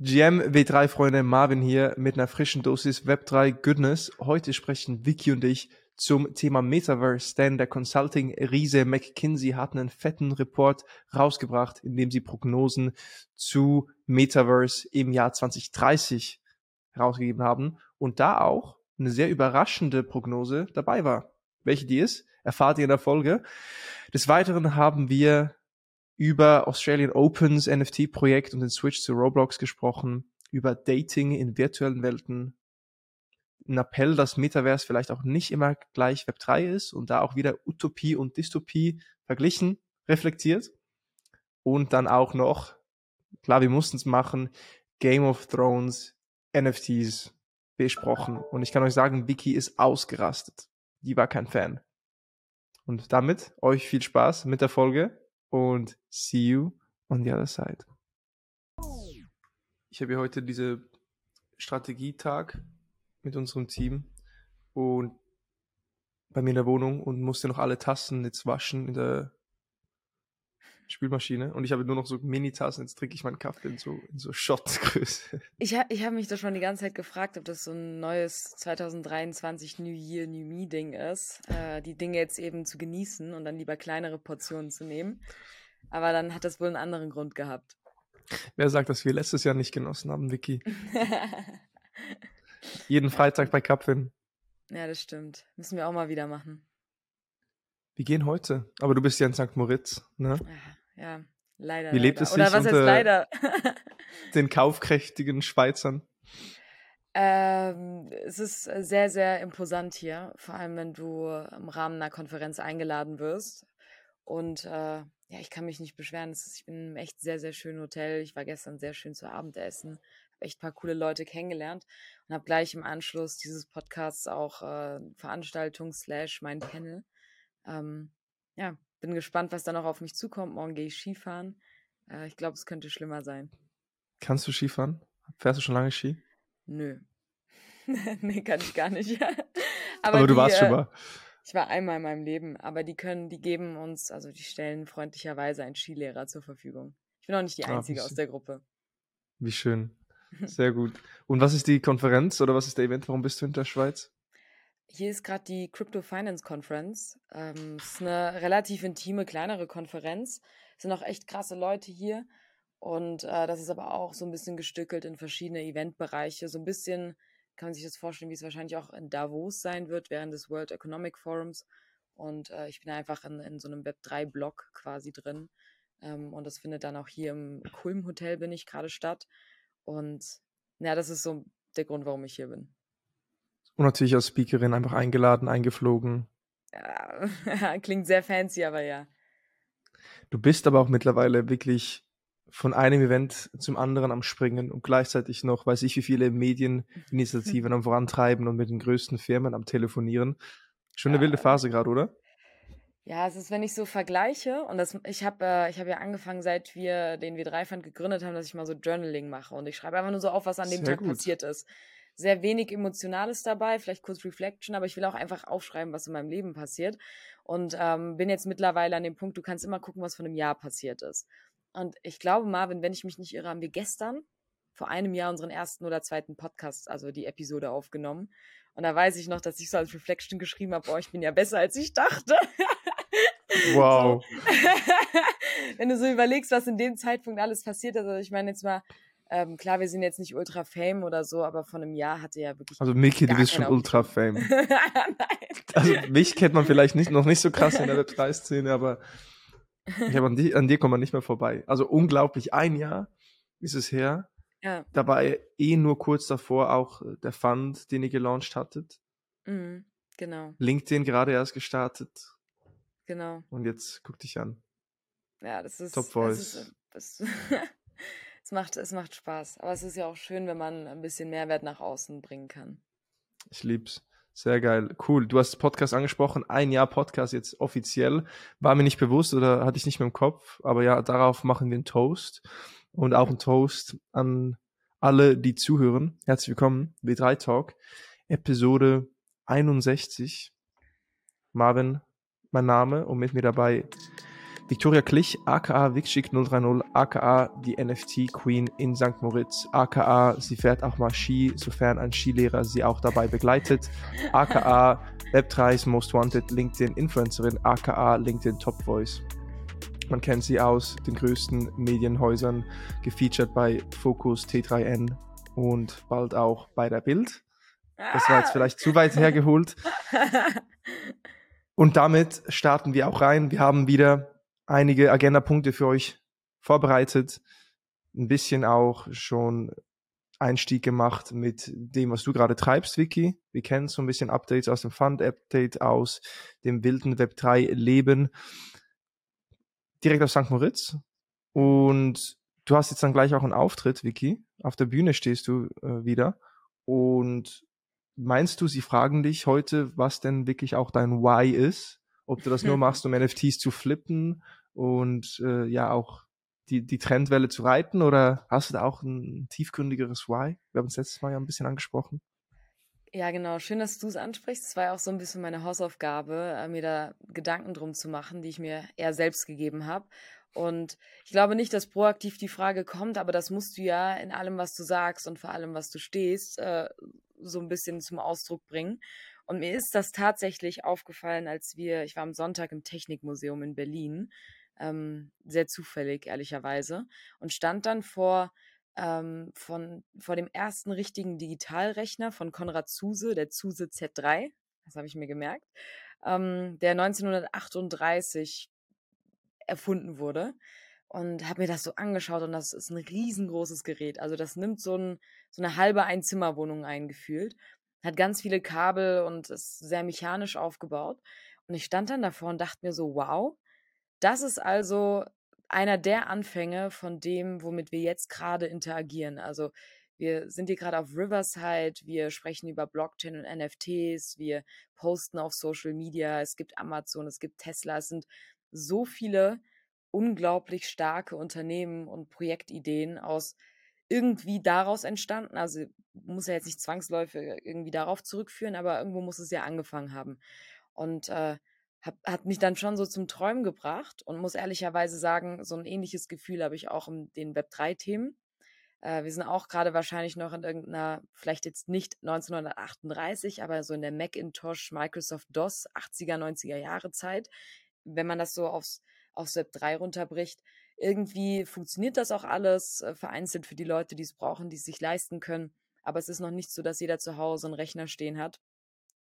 GM W3-Freunde, Marvin hier mit einer frischen Dosis Web3 Goodness. Heute sprechen Vicky und ich zum Thema Metaverse, denn der Consulting-Riese McKinsey hat einen fetten Report rausgebracht, in dem sie Prognosen zu Metaverse im Jahr 2030 herausgegeben haben und da auch eine sehr überraschende Prognose dabei war. Welche die ist, erfahrt ihr in der Folge. Des Weiteren haben wir über Australian Opens NFT-Projekt und den Switch zu Roblox gesprochen, über Dating in virtuellen Welten, ein Appell, dass Metaverse vielleicht auch nicht immer gleich Web 3 ist und da auch wieder Utopie und Dystopie verglichen, reflektiert. Und dann auch noch, klar, wir mussten es machen, Game of Thrones, NFTs besprochen. Und ich kann euch sagen, Vicky ist ausgerastet. Die war kein Fan. Und damit euch viel Spaß mit der Folge und see you on the other side. Ich habe hier heute diese Strategietag mit unserem Team und bei mir in der Wohnung und musste noch alle Tassen jetzt waschen in der Spülmaschine und ich habe nur noch so Mini-Tassen, jetzt trinke ich meinen Kaffee in so, in so Shot-Größe. Ich, ha ich habe mich da schon die ganze Zeit gefragt, ob das so ein neues 2023 New Year, New Me Ding ist, äh, die Dinge jetzt eben zu genießen und dann lieber kleinere Portionen zu nehmen. Aber dann hat das wohl einen anderen Grund gehabt. Wer sagt, dass wir letztes Jahr nicht genossen haben, Vicky? Jeden Freitag bei Kapwin. Ja, das stimmt. Müssen wir auch mal wieder machen. Wir gehen heute. Aber du bist ja in St. Moritz, ne? Ja, ja leider. Wie lebt leider. es Oder sich was heißt unter leider? den kaufkräftigen Schweizern? Ähm, es ist sehr, sehr imposant hier, vor allem wenn du im Rahmen einer Konferenz eingeladen wirst. Und äh, ja, ich kann mich nicht beschweren. Ist, ich bin in einem echt sehr, sehr schönen Hotel. Ich war gestern sehr schön zu Abendessen, habe echt ein paar coole Leute kennengelernt und habe gleich im Anschluss dieses Podcasts auch äh, Veranstaltung slash mein Panel. Ähm, ja, bin gespannt, was da noch auf mich zukommt. Morgen gehe ich Skifahren. Äh, ich glaube, es könnte schlimmer sein. Kannst du Skifahren? Fährst du schon lange Ski? Nö. nee, kann ich gar nicht. Aber, du die, warst schon äh, mal. Ich war einmal in meinem Leben, aber die können, die geben uns, also die stellen freundlicherweise einen Skilehrer zur Verfügung. Ich bin auch nicht die Ah, Einzige wie aus der Gruppe. Wie schön. Sehr gut. Und was ist die Konferenz oder was ist der Event? Warum bist du in der Schweiz? Hier ist gerade die Crypto Finance Conference. Ähm, es ist eine relativ intime, kleinere Konferenz. Es sind auch echt krasse Leute hier. Und äh, das ist aber auch so ein bisschen gestückelt in verschiedene Eventbereiche. So ein bisschen kann man sich das vorstellen, wie es wahrscheinlich auch in Davos sein wird während des World Economic Forums. Und äh, ich bin einfach in, in so einem Web3-Blog quasi drin. Ähm, und das findet dann auch hier im Kulm Hotel bin ich gerade statt. Und ja, das ist so der Grund, warum ich hier bin. Und natürlich als Speakerin einfach eingeladen, eingeflogen. Ja, klingt sehr fancy, aber ja. Du bist aber auch mittlerweile wirklich von einem Event zum anderen am Springen und gleichzeitig noch, weiß ich, wie viele Medieninitiativen am Vorantreiben und mit den größten Firmen am Telefonieren. Schon eine Ja. wilde Phase gerade, oder? Ja, es ist, wenn ich so vergleiche, und das, ich habe äh, ich hab ja angefangen, seit wir den W3-Fund gegründet haben, dass ich mal so Journaling mache. Und ich schreibe einfach nur so auf, was an dem Sehr Tag gut. passiert ist. Sehr wenig Emotionales dabei, vielleicht kurz Reflection, aber ich will auch einfach aufschreiben, was in meinem Leben passiert. Und ähm, bin jetzt mittlerweile an dem Punkt, du kannst immer gucken, was von einem Jahr passiert ist. Und ich glaube, Marvin, wenn ich mich nicht irre, haben wir gestern vor einem Jahr unseren ersten oder zweiten Podcast, also die Episode aufgenommen. Und da weiß ich noch, dass ich so als Reflection geschrieben habe, oh, ich bin ja besser, als ich dachte. Wow. So. Wenn du so überlegst, was in dem Zeitpunkt alles passiert ist, also ich meine jetzt mal, ähm, klar, wir sind jetzt nicht ultra fame oder so, aber von einem Jahr hatte ja wirklich. Also Miki, du bist schon ultra fame. Also mich kennt man vielleicht nicht, noch nicht so krass in der Web3-Szene, aber ich hab an, die, an dir kommt man nicht mehr vorbei. Also unglaublich, ein Jahr ist es her. Ja, Da war eh nur kurz davor auch äh, der Fund, den ihr gelauncht hattet. mhm, genau, LinkedIn gerade erst gestartet. genau. Und jetzt guck dich an. Ja, das ist. Top das Voice. ist, äh, das, es, macht, es macht Spaß. Aber es ist ja auch schön, wenn man ein bisschen Mehrwert nach außen bringen kann. Ich lieb's. Sehr geil. Cool. Du hast Podcast angesprochen. Ein Jahr Podcast jetzt offiziell. War mir nicht bewusst oder hatte ich nicht mehr im Kopf. Aber ja, darauf machen wir einen Toast. Und auch einen Toast an alle, die zuhören. Herzlich willkommen. W3 Talk. Episode 61. Marvin, mein Name. Und mit mir dabei Victoria Klich, aka Wixchick 030, aka die NFT Queen in St. Moritz, aka sie fährt auch mal Ski, sofern ein Skilehrer sie auch dabei begleitet, aka Web3's Most Wanted LinkedIn Influencerin, aka LinkedIn Top Voice. Man kennt sie aus den größten Medienhäusern, gefeatured bei Focus, T3N und bald auch bei der Bild. Das war jetzt vielleicht zu weit hergeholt. Und damit starten wir auch rein. Wir haben wieder einige Agenda-Punkte für euch vorbereitet. Ein bisschen auch schon Einstieg gemacht mit dem, was du gerade treibst, Vicky. Wir kennen so ein bisschen Updates aus dem Fund-Update, aus dem wilden Web3-Leben direkt aus St. Moritz. Und du hast jetzt dann gleich auch einen Auftritt, Vicky. Auf der Bühne stehst du äh, wieder. Und meinst du, sie fragen dich heute, was denn wirklich auch dein Why ist? Ob du das nur machst, um NFTs zu flippen und äh, ja auch die, die Trendwelle zu reiten oder hast du da auch ein tiefgründigeres Why? Wir haben es letztes Mal ja ein bisschen angesprochen. Ja, genau. Schön, dass du es ansprichst. Es war ja auch so ein bisschen meine Hausaufgabe, äh, mir da Gedanken drum zu machen, die ich mir eher selbst gegeben habe. Und ich glaube nicht, dass proaktiv die Frage kommt, aber das musst du ja in allem, was du sagst und vor allem, was du stehst, äh, so ein bisschen zum Ausdruck bringen. Und mir ist das tatsächlich aufgefallen, als wir, ich war am Sonntag im Technikmuseum in Berlin, ähm, sehr zufällig, ehrlicherweise, und stand dann vor ähm, von, vor dem ersten richtigen Digitalrechner von Konrad Zuse, der Zuse Z3, das habe ich mir gemerkt, ähm, der 1938 erfunden wurde. Und habe mir das so angeschaut und das ist ein riesengroßes Gerät. Also das nimmt so, ein, so eine halbe Einzimmerwohnung eingefühlt. Hat ganz viele Kabel und ist sehr mechanisch aufgebaut. Und ich stand dann davor und dachte mir so, wow, das ist also einer der Anfänge von dem, womit wir jetzt gerade interagieren. Also wir sind hier gerade auf Riverside, wir sprechen über Blockchain und NFTs, wir posten auf Social Media, es gibt Amazon, es gibt Tesla, es sind so viele unglaublich starke Unternehmen und Projektideen aus irgendwie daraus entstanden. Also muss ja jetzt nicht zwangsläufig irgendwie darauf zurückführen, aber irgendwo muss es ja angefangen haben. Und äh, hat mich dann schon so zum Träumen gebracht und muss ehrlicherweise sagen, so ein ähnliches Gefühl habe ich auch in den Web3-Themen. Äh, wir sind auch gerade wahrscheinlich noch in irgendeiner, vielleicht jetzt nicht 1938, aber so in der Macintosh, Microsoft DOS, 80er, 90er Jahre Zeit. Wenn man das so aufs, aufs Web3 runterbricht, irgendwie funktioniert das auch alles, äh, vereinzelt für die Leute, die es brauchen, die es sich leisten können. Aber es ist noch nicht so, dass jeder zu Hause einen Rechner stehen hat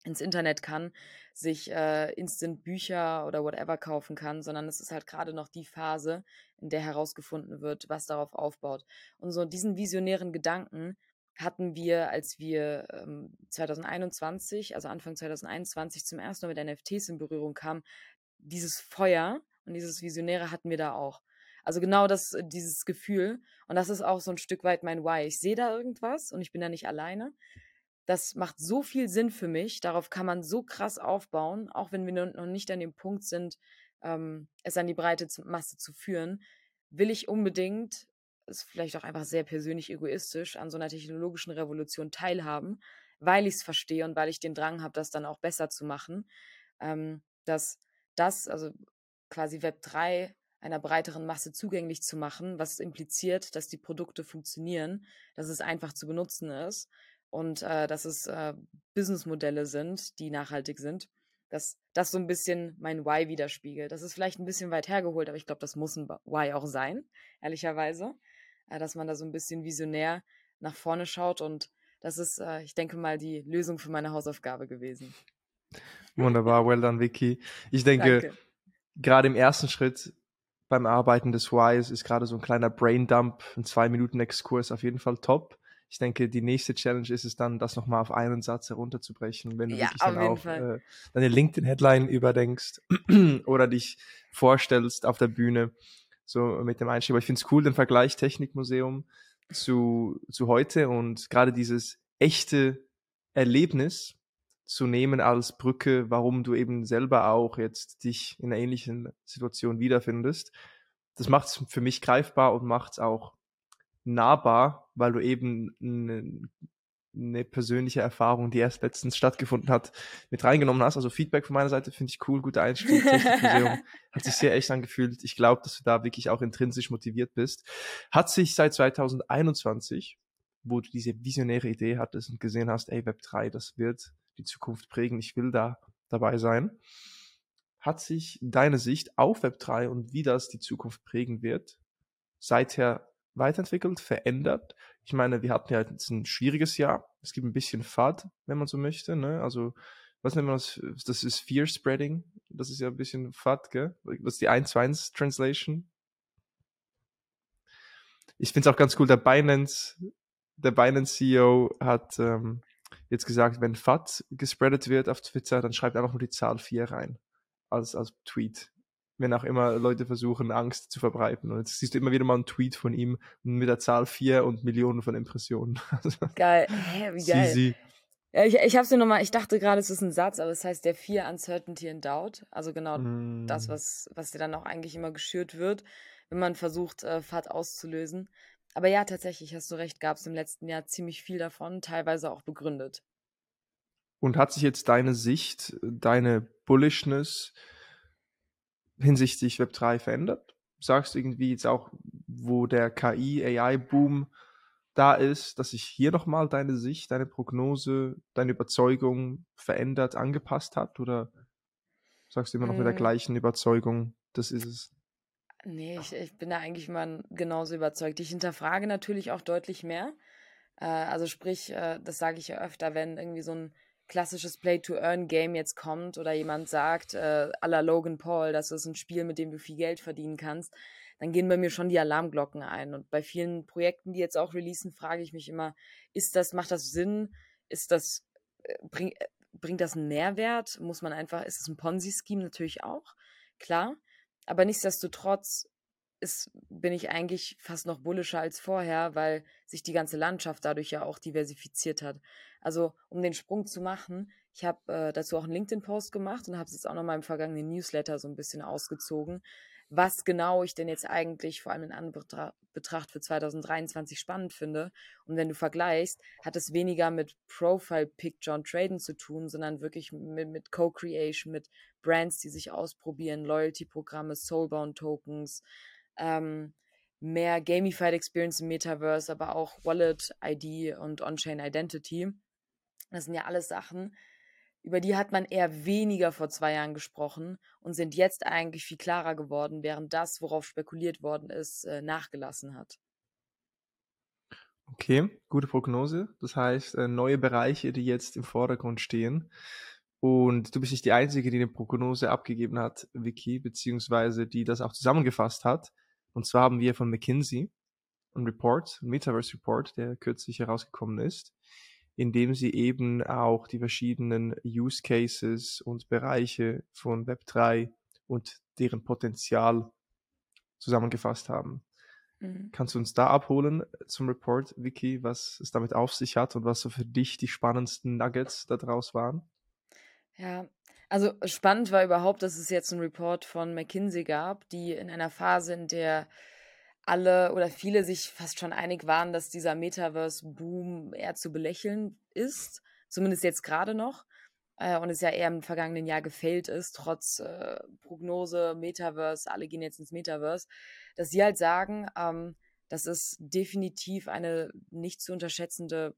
ins Internet kann, sich äh, Instant Bücher oder whatever kaufen kann, sondern es ist halt gerade noch die Phase, in der herausgefunden wird, was darauf aufbaut. Und so diesen visionären Gedanken hatten wir, als wir ähm, 2021, also Anfang 2021 zum ersten Mal mit NFTs in Berührung kamen, dieses Feuer und dieses Visionäre hatten wir da auch. Also genau das, äh, dieses Gefühl. Und das ist auch so ein Stück weit mein Why. Ich sehe da irgendwas und ich bin da nicht alleine das macht so viel Sinn für mich. Darauf kann man so krass aufbauen, auch wenn wir noch nicht an dem Punkt sind, ähm, es an die breite Masse zu führen, will ich unbedingt, ist vielleicht auch einfach sehr persönlich egoistisch, an so einer technologischen Revolution teilhaben, weil ich es verstehe und weil ich den Drang habe, das dann auch besser zu machen. Ähm, dass das, also quasi Web 3 einer breiteren Masse zugänglich zu machen, was impliziert, dass die Produkte funktionieren, dass es einfach zu benutzen ist und äh, dass es äh, Businessmodelle sind, die nachhaltig sind, dass das so ein bisschen mein Why widerspiegelt. Das ist vielleicht ein bisschen weit hergeholt, aber ich glaube, das muss ein Why auch sein, ehrlicherweise, äh, dass man da so ein bisschen visionär nach vorne schaut und das ist, äh, ich denke mal, die Lösung für meine Hausaufgabe gewesen. Wunderbar, well done, Vicky. Ich denke, gerade im ersten Schritt beim Arbeiten des Whys ist gerade so ein kleiner Braindump, ein zwei Minuten Exkurs auf jeden Fall top ich denke, die nächste Challenge ist es dann, das nochmal auf einen Satz herunterzubrechen, wenn du ja, wirklich dann auch äh, deine LinkedIn-Headline überdenkst oder dich vorstellst auf der Bühne, so mit dem Einstieg. Aber ich finde es cool, den Vergleich Technikmuseum zu, zu heute und gerade dieses echte Erlebnis zu nehmen als Brücke, warum du eben selber auch jetzt dich in einer ähnlichen Situation wiederfindest. Das macht es für mich greifbar und macht es auch nahbar, weil du eben einen eine persönliche Erfahrung, die erst letztens stattgefunden hat, mit reingenommen hast. Also Feedback von meiner Seite finde ich cool, guter Einstieg. Museum hat sich sehr echt angefühlt. Ich glaube, dass du da wirklich auch intrinsisch motiviert bist. Hat sich seit 2021, wo du diese visionäre Idee hattest und gesehen hast, ey, Web 3, das wird die Zukunft prägen, ich will da dabei sein. Hat sich deine Sicht auf Web 3 und wie das die Zukunft prägen wird, seither weiterentwickelt, verändert? Ich meine, wir hatten ja jetzt ein schwieriges Jahr. Es gibt ein bisschen FAD, wenn man so möchte. Ne? Also, was nennt man das? Das ist Fear Spreading. Das ist ja ein bisschen FAD, gell? Das ist die 1 zu 1 Translation. Ich finde es auch ganz cool, der Binance, der Binance CEO hat ähm, jetzt gesagt, wenn FAT gespreadet wird auf Twitter, dann schreibt einfach nur die Zahl 4 rein. Als, als Tweet. Wenn auch immer Leute versuchen, Angst zu verbreiten. Und jetzt siehst du immer wieder mal einen Tweet von ihm mit der Zahl 4 und Millionen von Impressionen. Geil. Hä, wie geil. Sie, Ja, ich, ich hab's dir nochmal, ich dachte gerade, es ist ein Satz, aber es heißt der Fear, Uncertainty and Doubt. Also genau mm. das, was, was dir dann auch eigentlich immer geschürt wird, wenn man versucht, äh, FAT auszulösen. Aber ja, tatsächlich hast du recht, gab es im letzten Jahr ziemlich viel davon, teilweise auch begründet. Und hat sich jetzt deine Sicht, deine Bullishness hinsichtlich Web3 verändert? Sagst du irgendwie jetzt auch, wo der KI-AI-Boom da ist, dass sich hier nochmal deine Sicht, deine Prognose, deine Überzeugung verändert, angepasst hat? Oder sagst du immer noch mit der hm. gleichen Überzeugung, das ist es? Nee, ich, ich bin da eigentlich mal genauso überzeugt. Ich hinterfrage natürlich auch deutlich mehr. Äh, also sprich, äh, das sage ich ja öfter, wenn irgendwie so ein klassisches Play-to-Earn-Game jetzt kommt oder jemand sagt, äh, à la Logan Paul, das ist ein Spiel, mit dem du viel Geld verdienen kannst, dann gehen bei mir schon die Alarmglocken ein. Und bei vielen Projekten, die jetzt auch releasen, frage ich mich immer, ist das, macht das Sinn? Ist das, äh, bring, äh, bringt das einen Mehrwert? Muss man einfach, ist es ein Ponzi-Scheme natürlich auch? Klar. Aber nichtsdestotrotz ist, bin ich eigentlich fast noch bullischer als vorher, weil sich die ganze Landschaft dadurch ja auch diversifiziert hat. Also um den Sprung zu machen, ich habe äh, dazu auch einen LinkedIn-Post gemacht und habe es jetzt auch noch mal im vergangenen Newsletter so ein bisschen ausgezogen, was genau ich denn jetzt eigentlich vor allem in Anbetracht für 2023 spannend finde. Und wenn du vergleichst, hat es weniger mit Profile Picture und Traden zu tun, sondern wirklich mit, mit Co-Creation, mit Brands, die sich ausprobieren, Loyalty-Programme, Soulbound Tokens, ähm, mehr Gamified Experience im Metaverse, aber auch Wallet ID und On-Chain Identity. Das sind ja alles Sachen, über die hat man eher weniger vor zwei Jahren gesprochen und sind jetzt eigentlich viel klarer geworden, während das, worauf spekuliert worden ist, äh, nachgelassen hat. Okay, gute Prognose. Das heißt, äh, neue Bereiche, die jetzt im Vordergrund stehen. Und du bist nicht die Einzige, die eine Prognose abgegeben hat, Vicky, beziehungsweise die das auch zusammengefasst hat. Und zwar haben wir von McKinsey einen Report, einen Metaverse Report, der kürzlich herausgekommen ist, indem sie eben auch die verschiedenen Use Cases und Bereiche von Web3 und deren Potenzial zusammengefasst haben. Mhm. Kannst du uns da abholen zum Report, Vicky, was es damit auf sich hat und was so für dich die spannendsten Nuggets daraus waren? Ja, also spannend war überhaupt, dass es jetzt einen Report von McKinsey gab, die in einer Phase, in der alle oder viele sich fast schon einig waren, dass dieser Metaverse-Boom eher zu belächeln ist, zumindest jetzt gerade noch, äh, und es ja eher im vergangenen Jahr gefällt ist, trotz äh, Prognose, Metaverse, alle gehen jetzt ins Metaverse, dass sie halt sagen, ähm, das ist definitiv eine nicht zu unterschätzende,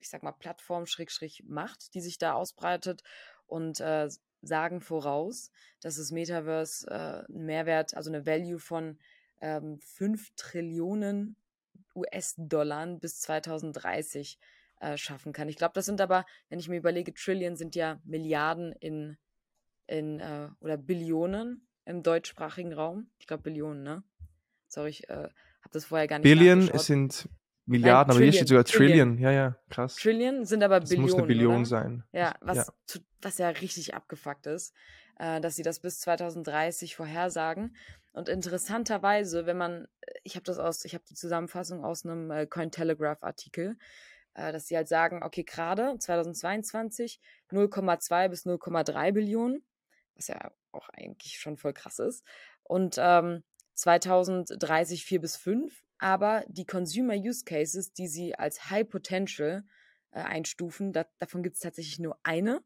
ich sag mal, Plattform, Schrägstrich Macht, die sich da ausbreitet und äh, sagen voraus, dass das Metaverse äh, einen Mehrwert, also eine Value von ähm, 5 Trillionen US-Dollar bis 2030 äh, schaffen kann. Ich glaube, das sind aber, wenn ich mir überlege, Trillion sind ja Milliarden in, in äh, oder Billionen im deutschsprachigen Raum. Ich glaube Billionen, ne? Sorry, ich äh, habe das vorher gar nicht Billion, sind Milliarden, Nein, aber hier steht sogar Trillion. Trillion. Ja, ja, krass. Trillion sind aber Billionen. Das muss eine Billion oder? sein. Ja, was ja. was ja richtig abgefuckt ist äh, dass sie das bis 2030 vorhersagen. Und interessanterweise, wenn man, äh, ich habe das aus, ich habe die Zusammenfassung aus einem äh, Cointelegraph-Artikel, äh, dass sie halt sagen, okay, gerade 2022 0,2 bis 0,3 Billionen, was ja auch eigentlich schon voll krass ist. Und ähm, 2030 4 bis 5, aber die Consumer Use Cases, die sie als High Potential äh, einstufen. Da, davon gibt es tatsächlich nur eine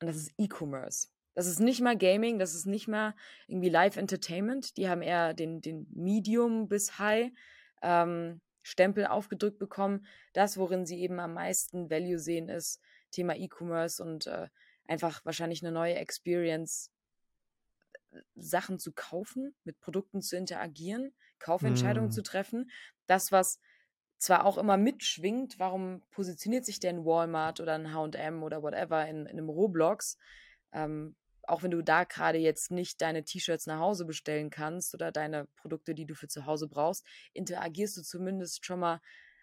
und das ist E-Commerce. Das ist nicht mal Gaming, das ist nicht mal irgendwie Live Entertainment. Die haben eher den, den Medium bis High ähm, Stempel aufgedrückt bekommen. Das, worin sie eben am meisten Value sehen, ist Thema E-Commerce und äh, einfach wahrscheinlich eine neue Experience, Sachen zu kaufen, mit Produkten zu interagieren, Kaufentscheidungen mm. zu treffen. Das, was zwar auch immer mitschwingt, warum positioniert sich denn Walmart oder ein HM oder whatever in, in einem Roblox? Ähm, auch wenn du da gerade jetzt nicht deine T-Shirts nach Hause bestellen kannst oder deine Produkte, die du für zu Hause brauchst, interagierst du zumindest schon mal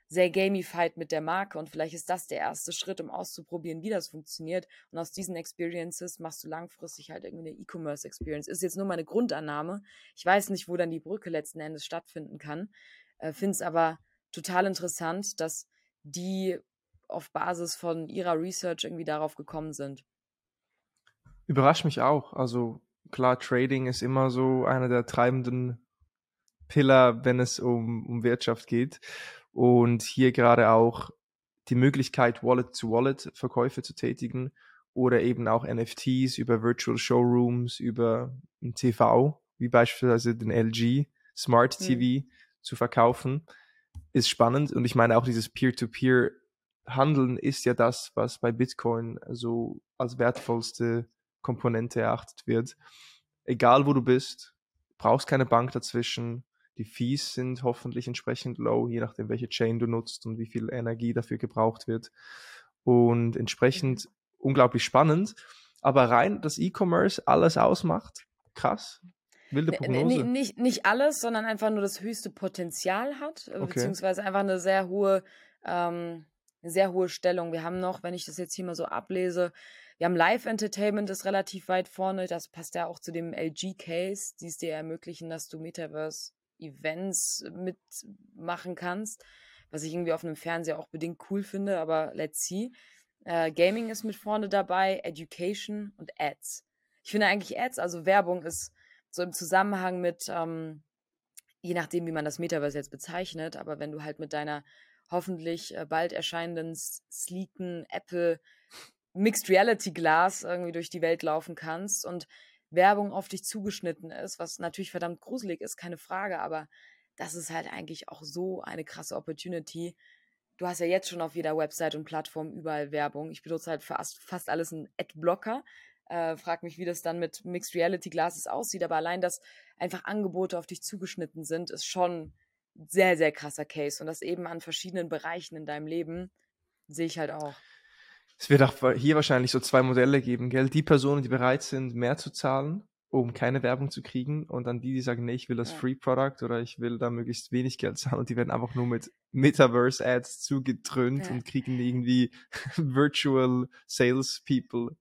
sehr gamified mit der Marke und vielleicht ist das der erste Schritt, um auszuprobieren, wie das funktioniert. Und aus diesen Experiences machst du langfristig halt irgendwie eine E-Commerce Experience. Ist jetzt nur meine Grundannahme. Ich weiß nicht, wo dann die Brücke letzten Endes stattfinden kann. Äh, Finde es aber total interessant, dass die auf Basis von ihrer Research irgendwie darauf gekommen sind. Überrascht mich auch. Also klar, Trading ist immer so einer der treibenden Pillar, wenn es um, um Wirtschaft geht. Und hier gerade auch die Möglichkeit, Wallet-to-Wallet-Verkäufe zu tätigen oder eben auch NFTs über Virtual Showrooms, über ein TV, wie beispielsweise den LG Smart TV mhm. zu verkaufen, ist spannend. Und ich meine auch dieses Peer-to-Peer-Handeln ist ja das, was bei Bitcoin so als wertvollste Komponente erachtet wird. Egal wo du bist, brauchst keine Bank dazwischen. Die Fees sind hoffentlich entsprechend low, je nachdem, welche Chain du nutzt und wie viel Energie dafür gebraucht wird. Und entsprechend mhm. unglaublich spannend. Aber rein das E-Commerce alles ausmacht, krass. Wilde Prognose. N nicht, nicht alles, sondern einfach nur das höchste Potenzial hat, äh, okay. beziehungsweise einfach eine sehr hohe, ähm, eine sehr hohe Stellung. Wir haben noch, wenn ich das jetzt hier mal so ablese, wir haben Live-Entertainment ist relativ weit vorne. Das passt ja auch zu dem LG-Case, die es dir ermöglichen, dass du Metaverse-Events mitmachen kannst, was ich irgendwie auf einem Fernseher auch bedingt cool finde, aber let's see. Äh, Gaming ist mit vorne dabei, Education und Ads. Ich finde eigentlich Ads, also Werbung, ist so im Zusammenhang mit, ähm, je nachdem, wie man das Metaverse jetzt bezeichnet, aber wenn du halt mit deiner hoffentlich äh, bald erscheinenden sleeken Apple Mixed Reality Glas irgendwie durch die Welt laufen kannst und Werbung auf dich zugeschnitten ist, was natürlich verdammt gruselig ist, keine Frage, aber das ist halt eigentlich auch so eine krasse Opportunity. Du hast ja jetzt schon auf jeder Website und Plattform überall Werbung. Ich benutze halt fast, fast alles einen Adblocker. Äh, frag mich, wie das dann mit Mixed Reality Glasses aussieht, aber allein, dass einfach Angebote auf dich zugeschnitten sind, ist schon sehr, sehr krasser Case. Und das eben an verschiedenen Bereichen in deinem Leben sehe ich halt auch. Es wird auch hier wahrscheinlich so zwei Modelle geben, gell? Die Personen, die bereit sind, mehr zu zahlen, um keine Werbung zu kriegen, und dann die, die sagen, nee, ich will das ja. Free Product oder ich will da möglichst wenig Geld zahlen und die werden einfach nur mit Metaverse Ads zugedröhnt ja. und kriegen irgendwie Virtual Sales People.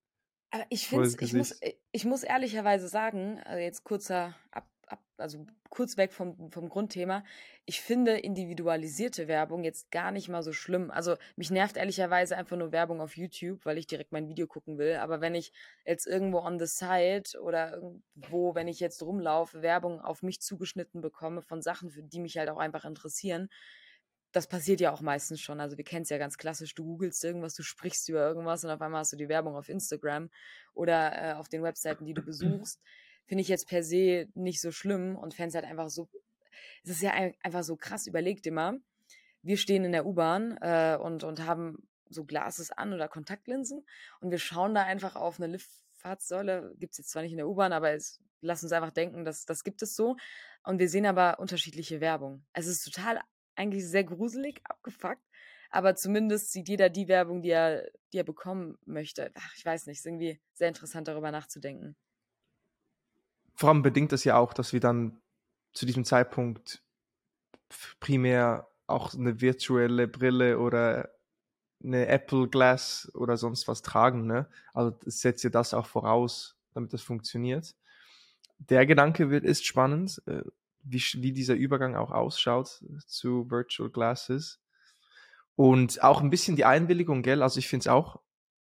Aber ich finde, ich muss, ich muss ehrlicherweise sagen, also jetzt kurzer Ab ab, also kurz weg vom, vom Grundthema, ich finde individualisierte Werbung jetzt gar nicht mal so schlimm. Also mich nervt ehrlicherweise einfach nur Werbung auf YouTube, weil ich direkt mein Video gucken will. Aber wenn ich jetzt irgendwo on the side oder irgendwo, wenn ich jetzt rumlaufe, Werbung auf mich zugeschnitten bekomme von Sachen, für die mich halt auch einfach interessieren, das passiert ja auch meistens schon. Also wir kennen es ja ganz klassisch. Du googelst irgendwas, du sprichst über irgendwas und auf einmal hast du die Werbung auf Instagram oder äh, auf den Webseiten, die du besuchst finde ich jetzt per se nicht so schlimm und fände es halt einfach so, es ist ja einfach so krass, überlegt immer, wir stehen in der U-Bahn äh, und, und haben so Glases an oder Kontaktlinsen und wir schauen da einfach auf eine Liftfahrtsäule, gibt es jetzt zwar nicht in der U-Bahn, aber es lass uns einfach denken, dass das gibt es so und wir sehen aber unterschiedliche Werbung. Es ist total eigentlich sehr gruselig, abgefuckt, aber zumindest sieht jeder die Werbung, die er, die er bekommen möchte. Ach, ich weiß nicht, ist irgendwie sehr interessant darüber nachzudenken vor allem bedingt das ja auch, dass wir dann zu diesem Zeitpunkt primär auch eine virtuelle Brille oder eine Apple Glass oder sonst was tragen. Ne? Also das setzt ja das auch voraus, damit das funktioniert. Der Gedanke wird, ist spannend, äh, wie, wie dieser Übergang auch ausschaut zu Virtual Glasses. Und auch ein bisschen die Einwilligung, gell? Also ich finde es auch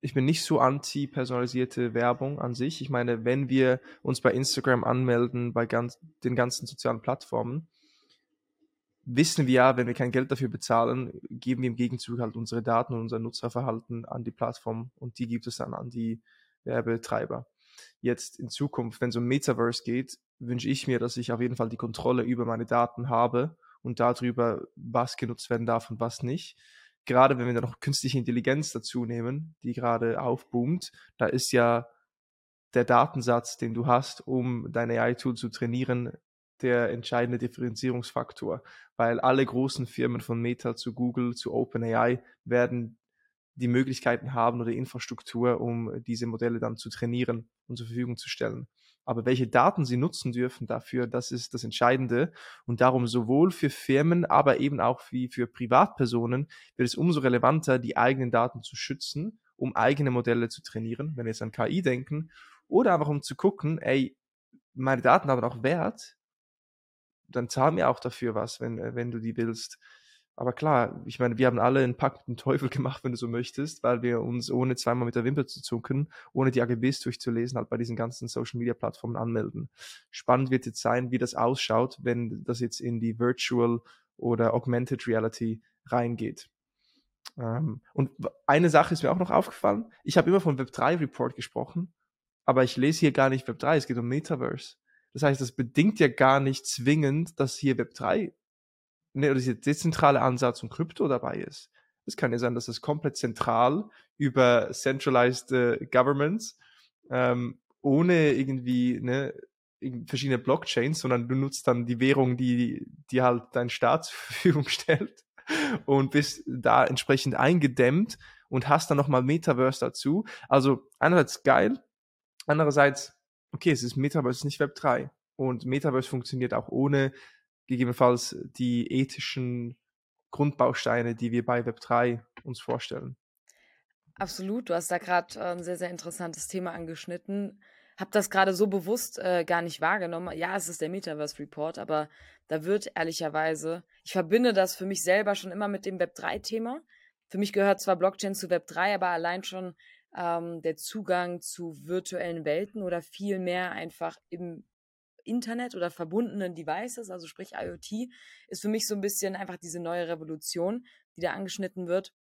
ich bin nicht so anti-personalisierte Werbung an sich. Ich meine, wenn wir uns bei Instagram anmelden, bei ganz, den ganzen sozialen Plattformen, wissen wir ja, wenn wir kein Geld dafür bezahlen, geben wir im Gegenzug halt unsere Daten und unser Nutzerverhalten an die Plattform und die gibt es dann an die Werbetreiber. Jetzt in Zukunft, wenn es um Metaverse geht, wünsche ich mir, dass ich auf jeden Fall die Kontrolle über meine Daten habe und darüber, was genutzt werden darf und was nicht. Gerade wenn wir dann noch künstliche Intelligenz dazu nehmen, die gerade aufboomt, da ist ja der Datensatz, den du hast, um dein AI-Tool zu trainieren, der entscheidende Differenzierungsfaktor, weil alle großen Firmen von Meta zu Google zu OpenAI werden die Möglichkeiten haben oder die Infrastruktur, um diese Modelle dann zu trainieren und zur Verfügung zu stellen. Aber welche Daten sie nutzen dürfen dafür, das ist das Entscheidende. Und darum sowohl für Firmen, aber eben auch wie für Privatpersonen wird es umso relevanter, die eigenen Daten zu schützen, um eigene Modelle zu trainieren, wenn wir jetzt an KI denken, oder einfach um zu gucken, ey, meine Daten haben auch Wert, dann zahl mir auch dafür was, wenn, wenn du die willst. Aber klar, ich meine, wir haben alle einen Pakt mit dem Teufel gemacht, wenn du so möchtest, weil wir uns ohne zweimal mit der Wimper zu zucken, ohne die AGBs durchzulesen, halt bei diesen ganzen Social Media Plattformen anmelden. Spannend wird jetzt sein, wie das ausschaut, wenn das jetzt in die Virtual oder Augmented Reality reingeht. Ähm, und eine Sache ist mir auch noch aufgefallen. Ich habe immer von Web3 Report gesprochen, aber ich lese hier gar nicht Web3, es geht um Metaverse. Das heißt, das bedingt ja gar nicht zwingend, dass hier Web3 ne, oder dieser dezentrale Ansatz und Krypto dabei ist. Es kann ja sein, dass es komplett zentral über centralized äh, governments ähm, ohne irgendwie ne, verschiedene Blockchains, sondern du nutzt dann die Währung, die, die halt dein Staat zur Verfügung stellt und bist da entsprechend eingedämmt und hast dann nochmal Metaverse dazu. Also einerseits geil, andererseits, okay, es ist Metaverse, nicht Web 3. Und Metaverse funktioniert auch ohne gegebenenfalls die ethischen Grundbausteine, die wir bei Web3 uns vorstellen. Absolut, du hast da gerade äh, ein sehr, sehr interessantes Thema angeschnitten. Hab das gerade so bewusst äh, gar nicht wahrgenommen. Ja, es ist der Metaverse Report, aber da wird ehrlicherweise, ich verbinde das für mich selber schon immer mit dem Web3-Thema. Für mich gehört zwar Blockchain zu Web3, aber allein schon ähm, der Zugang zu virtuellen Welten oder viel mehr einfach im Internet oder verbundenen Devices, also sprich IoT, ist für mich so ein bisschen einfach diese neue Revolution, die da angeschnitten wird.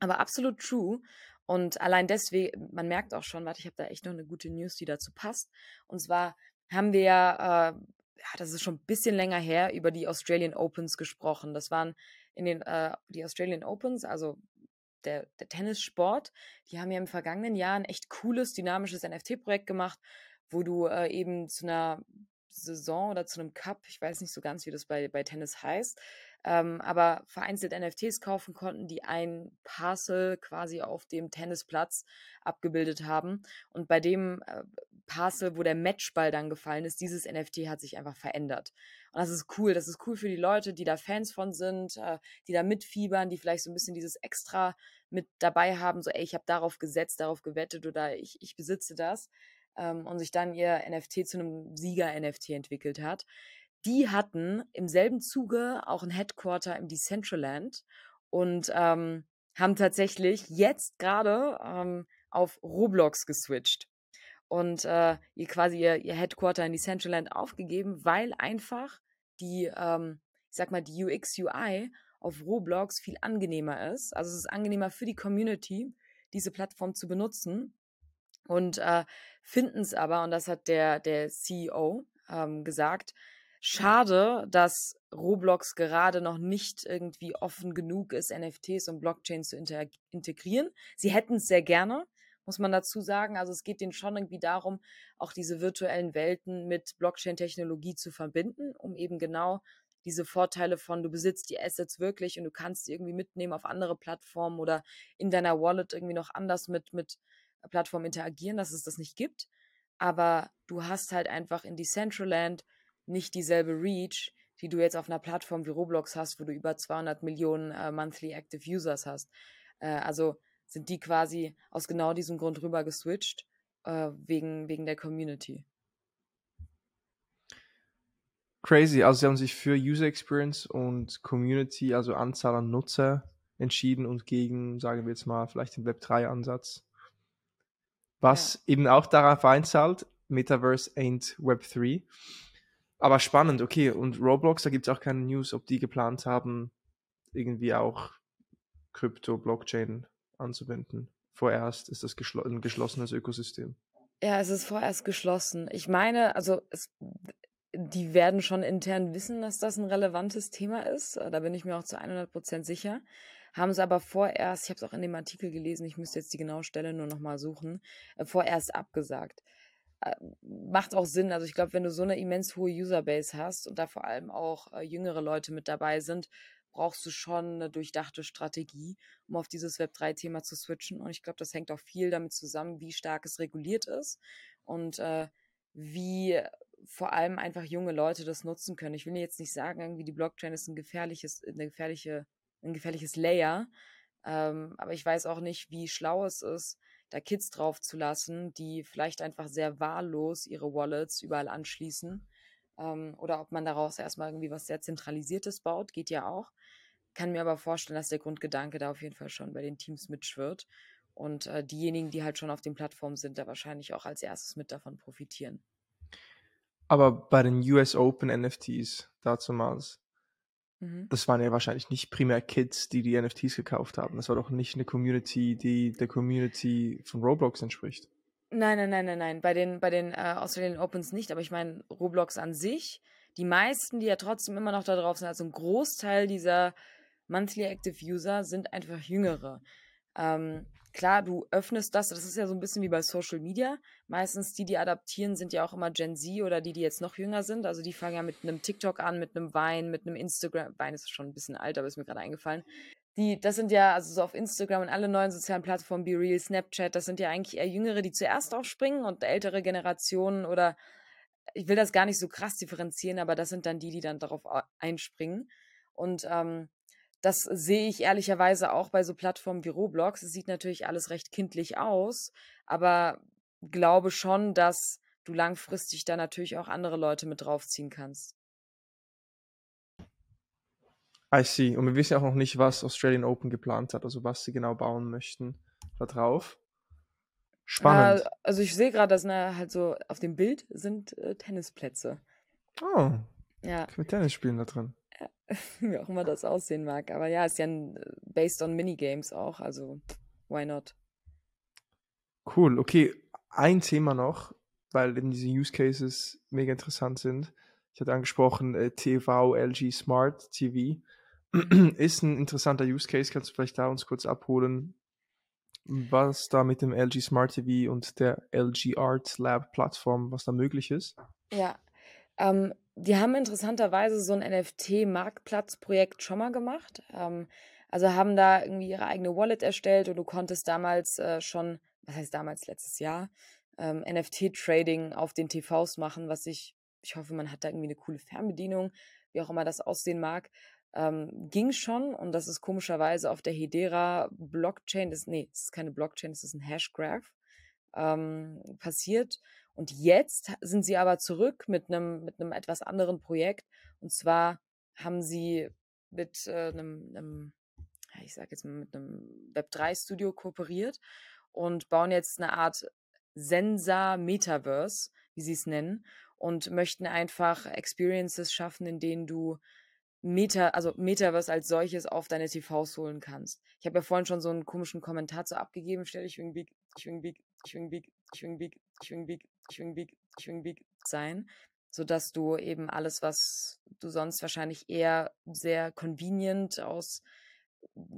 Aber absolut true. Und allein deswegen, man merkt auch schon, warte, ich habe da echt noch eine gute News, die dazu passt. Und zwar haben wir ja, äh, ja, das ist schon ein bisschen länger her, über die Australian Opens gesprochen. Das waren in den, äh, die Australian Opens, also der, der Tennissport, die haben ja im vergangenen Jahr ein echt cooles, dynamisches NFT-Projekt gemacht, wo du äh, eben zu einer Saison oder zu einem Cup, ich weiß nicht so ganz, wie das bei, bei Tennis heißt, ähm, aber vereinzelt NFTs kaufen konnten, die ein Parcel quasi auf dem Tennisplatz abgebildet haben. Und bei dem äh, Parcel, wo der Matchball dann gefallen ist, dieses NFT hat sich einfach verändert. Und das ist cool. Das ist cool für die Leute, die da Fans von sind, äh, die da mitfiebern, die vielleicht so ein bisschen dieses Extra mit dabei haben, so, ey, ich habe darauf gesetzt, darauf gewettet oder ich, ich besitze das ähm, und sich dann ihr NFT zu einem Sieger-NFT entwickelt hat. Die hatten im selben Zuge auch ein Headquarter im Decentraland und ähm, haben tatsächlich jetzt gerade ähm, auf Roblox geswitcht und äh, ihr quasi ihr, ihr Headquarter in Decentraland aufgegeben, weil einfach die, ähm, ich sag mal, die UX, UI auf Roblox viel angenehmer ist. Also es ist angenehmer für die Community, diese Plattform zu benutzen und äh, finden es aber, und das hat der, der CEO ähm, gesagt, schade, dass Roblox gerade noch nicht irgendwie offen genug ist, NFTs und Blockchains zu integrieren. Sie hätten es sehr gerne, muss man dazu sagen. Also es geht denen schon irgendwie darum, auch diese virtuellen Welten mit Blockchain-Technologie zu verbinden, um eben genau diese Vorteile von, du besitzt die Assets wirklich und du kannst sie irgendwie mitnehmen auf andere Plattformen oder in deiner Wallet irgendwie noch anders mit, mit Plattformen interagieren, dass es das nicht gibt. Aber du hast halt einfach in Decentraland nicht dieselbe Reach, die du jetzt auf einer Plattform wie Roblox hast, wo du über 200 Millionen äh, Monthly Active Users hast. Äh, also sind die quasi aus genau diesem Grund rüber geswitcht, äh, wegen, wegen der Community. Crazy, also sie haben sich für User Experience und Community, also Anzahl an Nutzer entschieden und gegen, sagen wir jetzt mal, vielleicht den Web3-Ansatz. Was ja. eben auch darauf einzahlt, Metaverse ain't Web3. Aber spannend, okay. Und Roblox, da gibt es auch keine News, ob die geplant haben, irgendwie auch Krypto, Blockchain anzuwenden. Vorerst ist das geschl ein geschlossenes Ökosystem. Ja, es ist vorerst geschlossen. Ich meine, also es, die werden schon intern wissen, dass das ein relevantes Thema ist. Da bin ich mir auch zu 100 Prozent sicher. Haben sie aber vorerst, ich habe es auch in dem Artikel gelesen, ich müsste jetzt die genaue Stelle nur nochmal suchen, äh, vorerst abgesagt. Äh, macht auch Sinn. Also ich glaube, wenn du so eine immens hohe Userbase hast und da vor allem auch äh, jüngere Leute mit dabei sind, brauchst du schon eine durchdachte Strategie, um auf dieses Web3-Thema zu switchen. Und ich glaube, das hängt auch viel damit zusammen, wie stark es reguliert ist und äh, wie vor allem einfach junge Leute das nutzen können. Ich will jetzt nicht sagen, irgendwie die Blockchain ist ein gefährliches, eine gefährliche, ein gefährliches Layer, ähm, aber ich weiß auch nicht, wie schlau es ist, da Kids drauf zu lassen, die vielleicht einfach sehr wahllos ihre Wallets überall anschließen. Ähm, oder ob man daraus erstmal irgendwie was sehr Zentralisiertes baut, geht ja auch. Kann mir aber vorstellen, dass der Grundgedanke da auf jeden Fall schon bei den Teams mitschwirrt. Und äh, diejenigen, die halt schon auf den Plattformen sind, da wahrscheinlich auch als erstes mit davon profitieren. Aber bei den US Open NFTs dazumals, Mhm. Das waren ja wahrscheinlich nicht primär Kids, die die NFTs gekauft haben. Das war doch nicht eine Community, die der Community von Roblox entspricht. Nein, nein, nein, nein, nein. Bei den, bei den äh, Australian Opens nicht, aber ich meine, Roblox an sich, die meisten, die ja trotzdem immer noch da drauf sind, also ein Großteil dieser Monthly Active User sind einfach Jüngere. Ähm, klar, du öffnest das, das ist ja so ein bisschen wie bei Social Media. Meistens die, die adaptieren, sind ja auch immer Gen Z oder die, die jetzt noch jünger sind. Also die fangen ja mit einem TikTok an, mit einem Vine, mit einem Instagram. Vine ist schon ein bisschen alt, aber ist mir gerade eingefallen. Die, das sind ja, also so auf Instagram und alle neuen sozialen Plattformen, wie Real, Snapchat, das sind ja eigentlich eher Jüngere, die zuerst aufspringen und ältere Generationen oder ich will das gar nicht so krass differenzieren, aber das sind dann die, die dann darauf einspringen. Und ähm, das sehe ich ehrlicherweise auch bei so Plattformen wie Roblox. Es sieht natürlich alles recht kindlich aus, aber glaube schon, dass du langfristig da natürlich auch andere Leute mit draufziehen kannst. I see. Und wir wissen auch noch nicht, was Australian Open geplant hat, also was sie genau bauen möchten da drauf. Spannend. Äh, also ich sehe gerade, dass na, halt so auf dem Bild sind äh, Tennisplätze. Oh. Ja. Können wir Tennis spielen da drin? wie auch immer das aussehen mag. Aber ja, ist ja ein, äh, based on Minigames auch, also why not? Cool, okay. Ein Thema noch, weil eben diese Use Cases mega interessant sind. Ich hatte angesprochen, äh, TV, LG Smart TV ist ein interessanter Use Case. Kannst du vielleicht da uns kurz abholen, was da mit dem LG Smart TV und der LG Art Lab Plattform, was da möglich ist? Ja, ähm, die haben interessanterweise so ein NFT-Marktplatzprojekt schon mal gemacht. Ähm, also haben da irgendwie ihre eigene Wallet erstellt und du konntest damals äh, schon, was heißt damals, letztes Jahr, ähm, NFT-Trading auf den TVs machen, was ich, ich hoffe, man hat da irgendwie eine coole Fernbedienung, wie auch immer das aussehen mag. Ähm, ging schon und das ist komischerweise auf der Hedera Blockchain, das, nee, das ist keine Blockchain, das ist ein Hashgraph, ähm, passiert. Und jetzt sind sie aber zurück mit einem mit einem etwas anderen Projekt. Und zwar haben sie mit äh, einem, einem, ich sage jetzt mal mit einem Web3-Studio kooperiert und bauen jetzt eine Art Sensa Metaverse, wie sie es nennen, und möchten einfach Experiences schaffen, in denen du Meta, also Metaverse als solches auf deine TVs holen kannst. Ich habe ja vorhin schon so einen komischen Kommentar zu abgegeben, stelle ich irgendwie, ich irgendwie, ich irgendwie, ich irgendwie, ich irgendwie, ich irgendwie, ich irgendwie sein, sodass du eben alles, was du sonst wahrscheinlich eher sehr convenient aus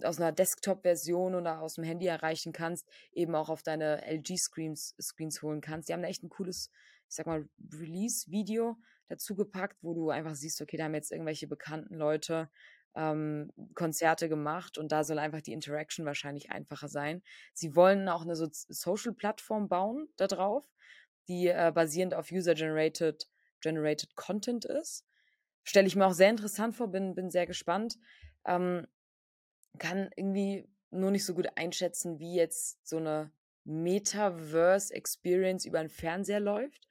aus einer Desktop-Version oder aus dem Handy erreichen kannst, eben auch auf deine LG-Screens Screens holen kannst. Die haben da echt ein cooles, ich sag mal, Release-Video dazu gepackt, wo du einfach siehst, okay, da haben jetzt irgendwelche bekannten Leute ähm, Konzerte gemacht und da soll einfach die Interaction wahrscheinlich einfacher sein. Sie wollen auch eine so Social-Plattform bauen da drauf, die äh, basierend auf User-Generated generated Content ist. Stelle ich mir auch sehr interessant vor, bin, bin sehr gespannt. Ähm, kann irgendwie nur nicht so gut einschätzen, wie jetzt so eine Metaverse-Experience über einen Fernseher läuft.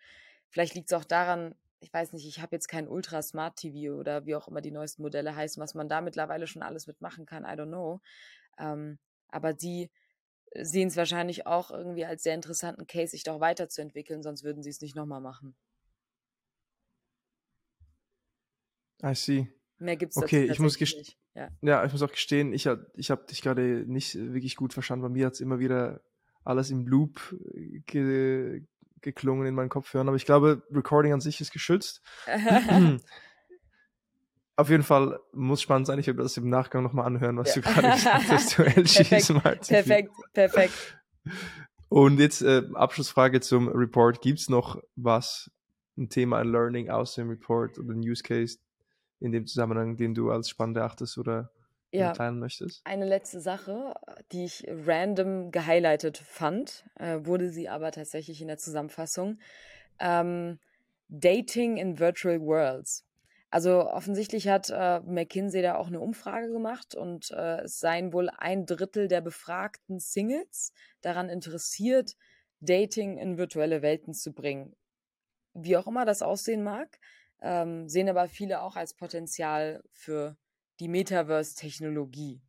Vielleicht liegt es auch daran, ich weiß nicht, ich habe jetzt kein Ultra Smart TV oder wie auch immer die neuesten Modelle heißen, was man da mittlerweile schon alles mitmachen kann, I don't know. Ähm, aber die sehen es wahrscheinlich auch irgendwie als sehr interessanten Case, sich doch weiterzuentwickeln, sonst würden sie es nicht nochmal machen. I see. Mehr gibt's Okay, ich muss nicht. Ja. ja, ich muss auch gestehen, ich, ich habe dich gerade nicht wirklich gut verstanden. Bei mir hat es immer wieder alles im Loop äh, ge geklungen in meinen Kopfhörern. Aber ich glaube, Recording an sich ist geschützt. Auf jeden Fall muss spannend sein. Ich werde das im Nachgang nochmal anhören, was Ja. du gerade gesagt hast zu LG Perfekt, Smart TV. perfekt, perfekt. Und jetzt äh, Abschlussfrage zum Report. Gibt es noch was, ein Thema, ein Learning aus dem Report oder ein Use Case in dem Zusammenhang, den du als spannend erachtest oder Ja, teilen möchtest? eine letzte Sache, die ich random gehighlightet fand, äh, wurde sie aber tatsächlich in der Zusammenfassung. Ähm, Dating in Virtual Worlds. Also offensichtlich hat äh, McKinsey da auch eine Umfrage gemacht und äh, es seien wohl ein Drittel der befragten Singles daran interessiert, Dating in virtuelle Welten zu bringen. Wie auch immer das aussehen mag, ähm, sehen aber viele auch als Potenzial für die Metaverse-Technologie.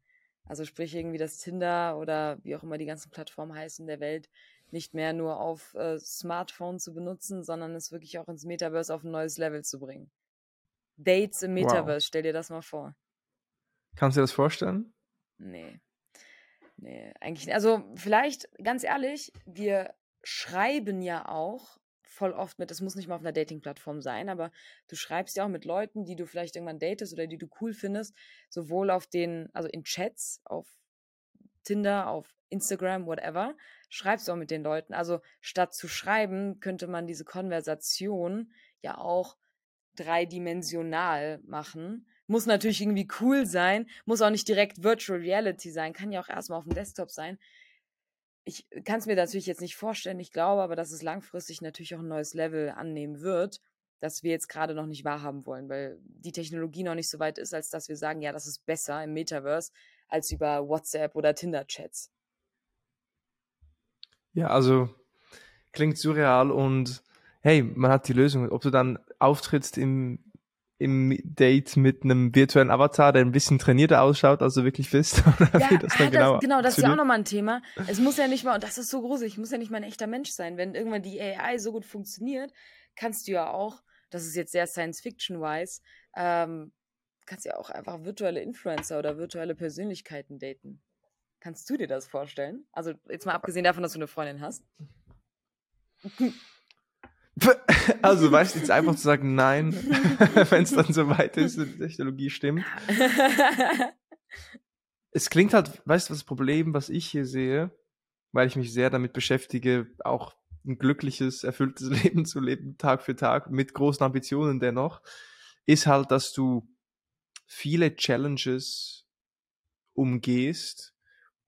Also sprich irgendwie das Tinder oder wie auch immer die ganzen Plattformen heißen der Welt nicht mehr nur auf äh, Smartphone zu benutzen, sondern es wirklich auch ins Metaverse auf ein neues Level zu bringen. Dates im Wow. Metaverse, stell dir das mal vor. Kannst du dir das vorstellen? Nee. Nee, eigentlich nicht. Also vielleicht, ganz ehrlich, wir schreiben ja auch voll oft mit, das muss nicht mal auf einer Dating-Plattform sein, aber du schreibst ja auch mit Leuten, die du vielleicht irgendwann datest oder die du cool findest, sowohl auf den, also in Chats, auf Tinder, auf Instagram, whatever, schreibst du auch mit den Leuten. Also statt zu schreiben, könnte man diese Konversation ja auch dreidimensional machen. Muss natürlich irgendwie cool sein, muss auch nicht direkt Virtual Reality sein, kann ja auch erstmal auf dem Desktop sein. Ich kann es mir natürlich jetzt nicht vorstellen, ich glaube aber, dass es langfristig natürlich auch ein neues Level annehmen wird, das wir jetzt gerade noch nicht wahrhaben wollen, weil die Technologie noch nicht so weit ist, als dass wir sagen, ja, das ist besser im Metaverse als über WhatsApp oder Tinder-Chats. Ja, also klingt surreal und hey, man hat die Lösung. Ob du dann auftrittst im, im Date mit einem virtuellen Avatar, der ein bisschen trainierter ausschaut, als du wirklich bist, oder Ja, wie das dann ah, genau das, genau, das ist ja auch nochmal ein Thema. Es muss ja nicht mal, und das ist so gruselig, muss ja nicht mal ein echter Mensch sein. Wenn irgendwann die AI so gut funktioniert, kannst du ja auch, das ist jetzt sehr Science-Fiction-wise, ähm, kannst ja auch einfach virtuelle Influencer oder virtuelle Persönlichkeiten daten. Kannst du dir das vorstellen? Also jetzt mal abgesehen davon, dass du eine Freundin hast. Also weißt du jetzt einfach zu sagen, nein, wenn es dann so weit ist und die Technologie stimmt. Es klingt halt, weißt du, das Problem, was ich hier sehe, weil ich mich sehr damit beschäftige, auch ein glückliches, erfülltes Leben zu leben, Tag für Tag, mit großen Ambitionen dennoch, ist halt, dass du viele Challenges umgehst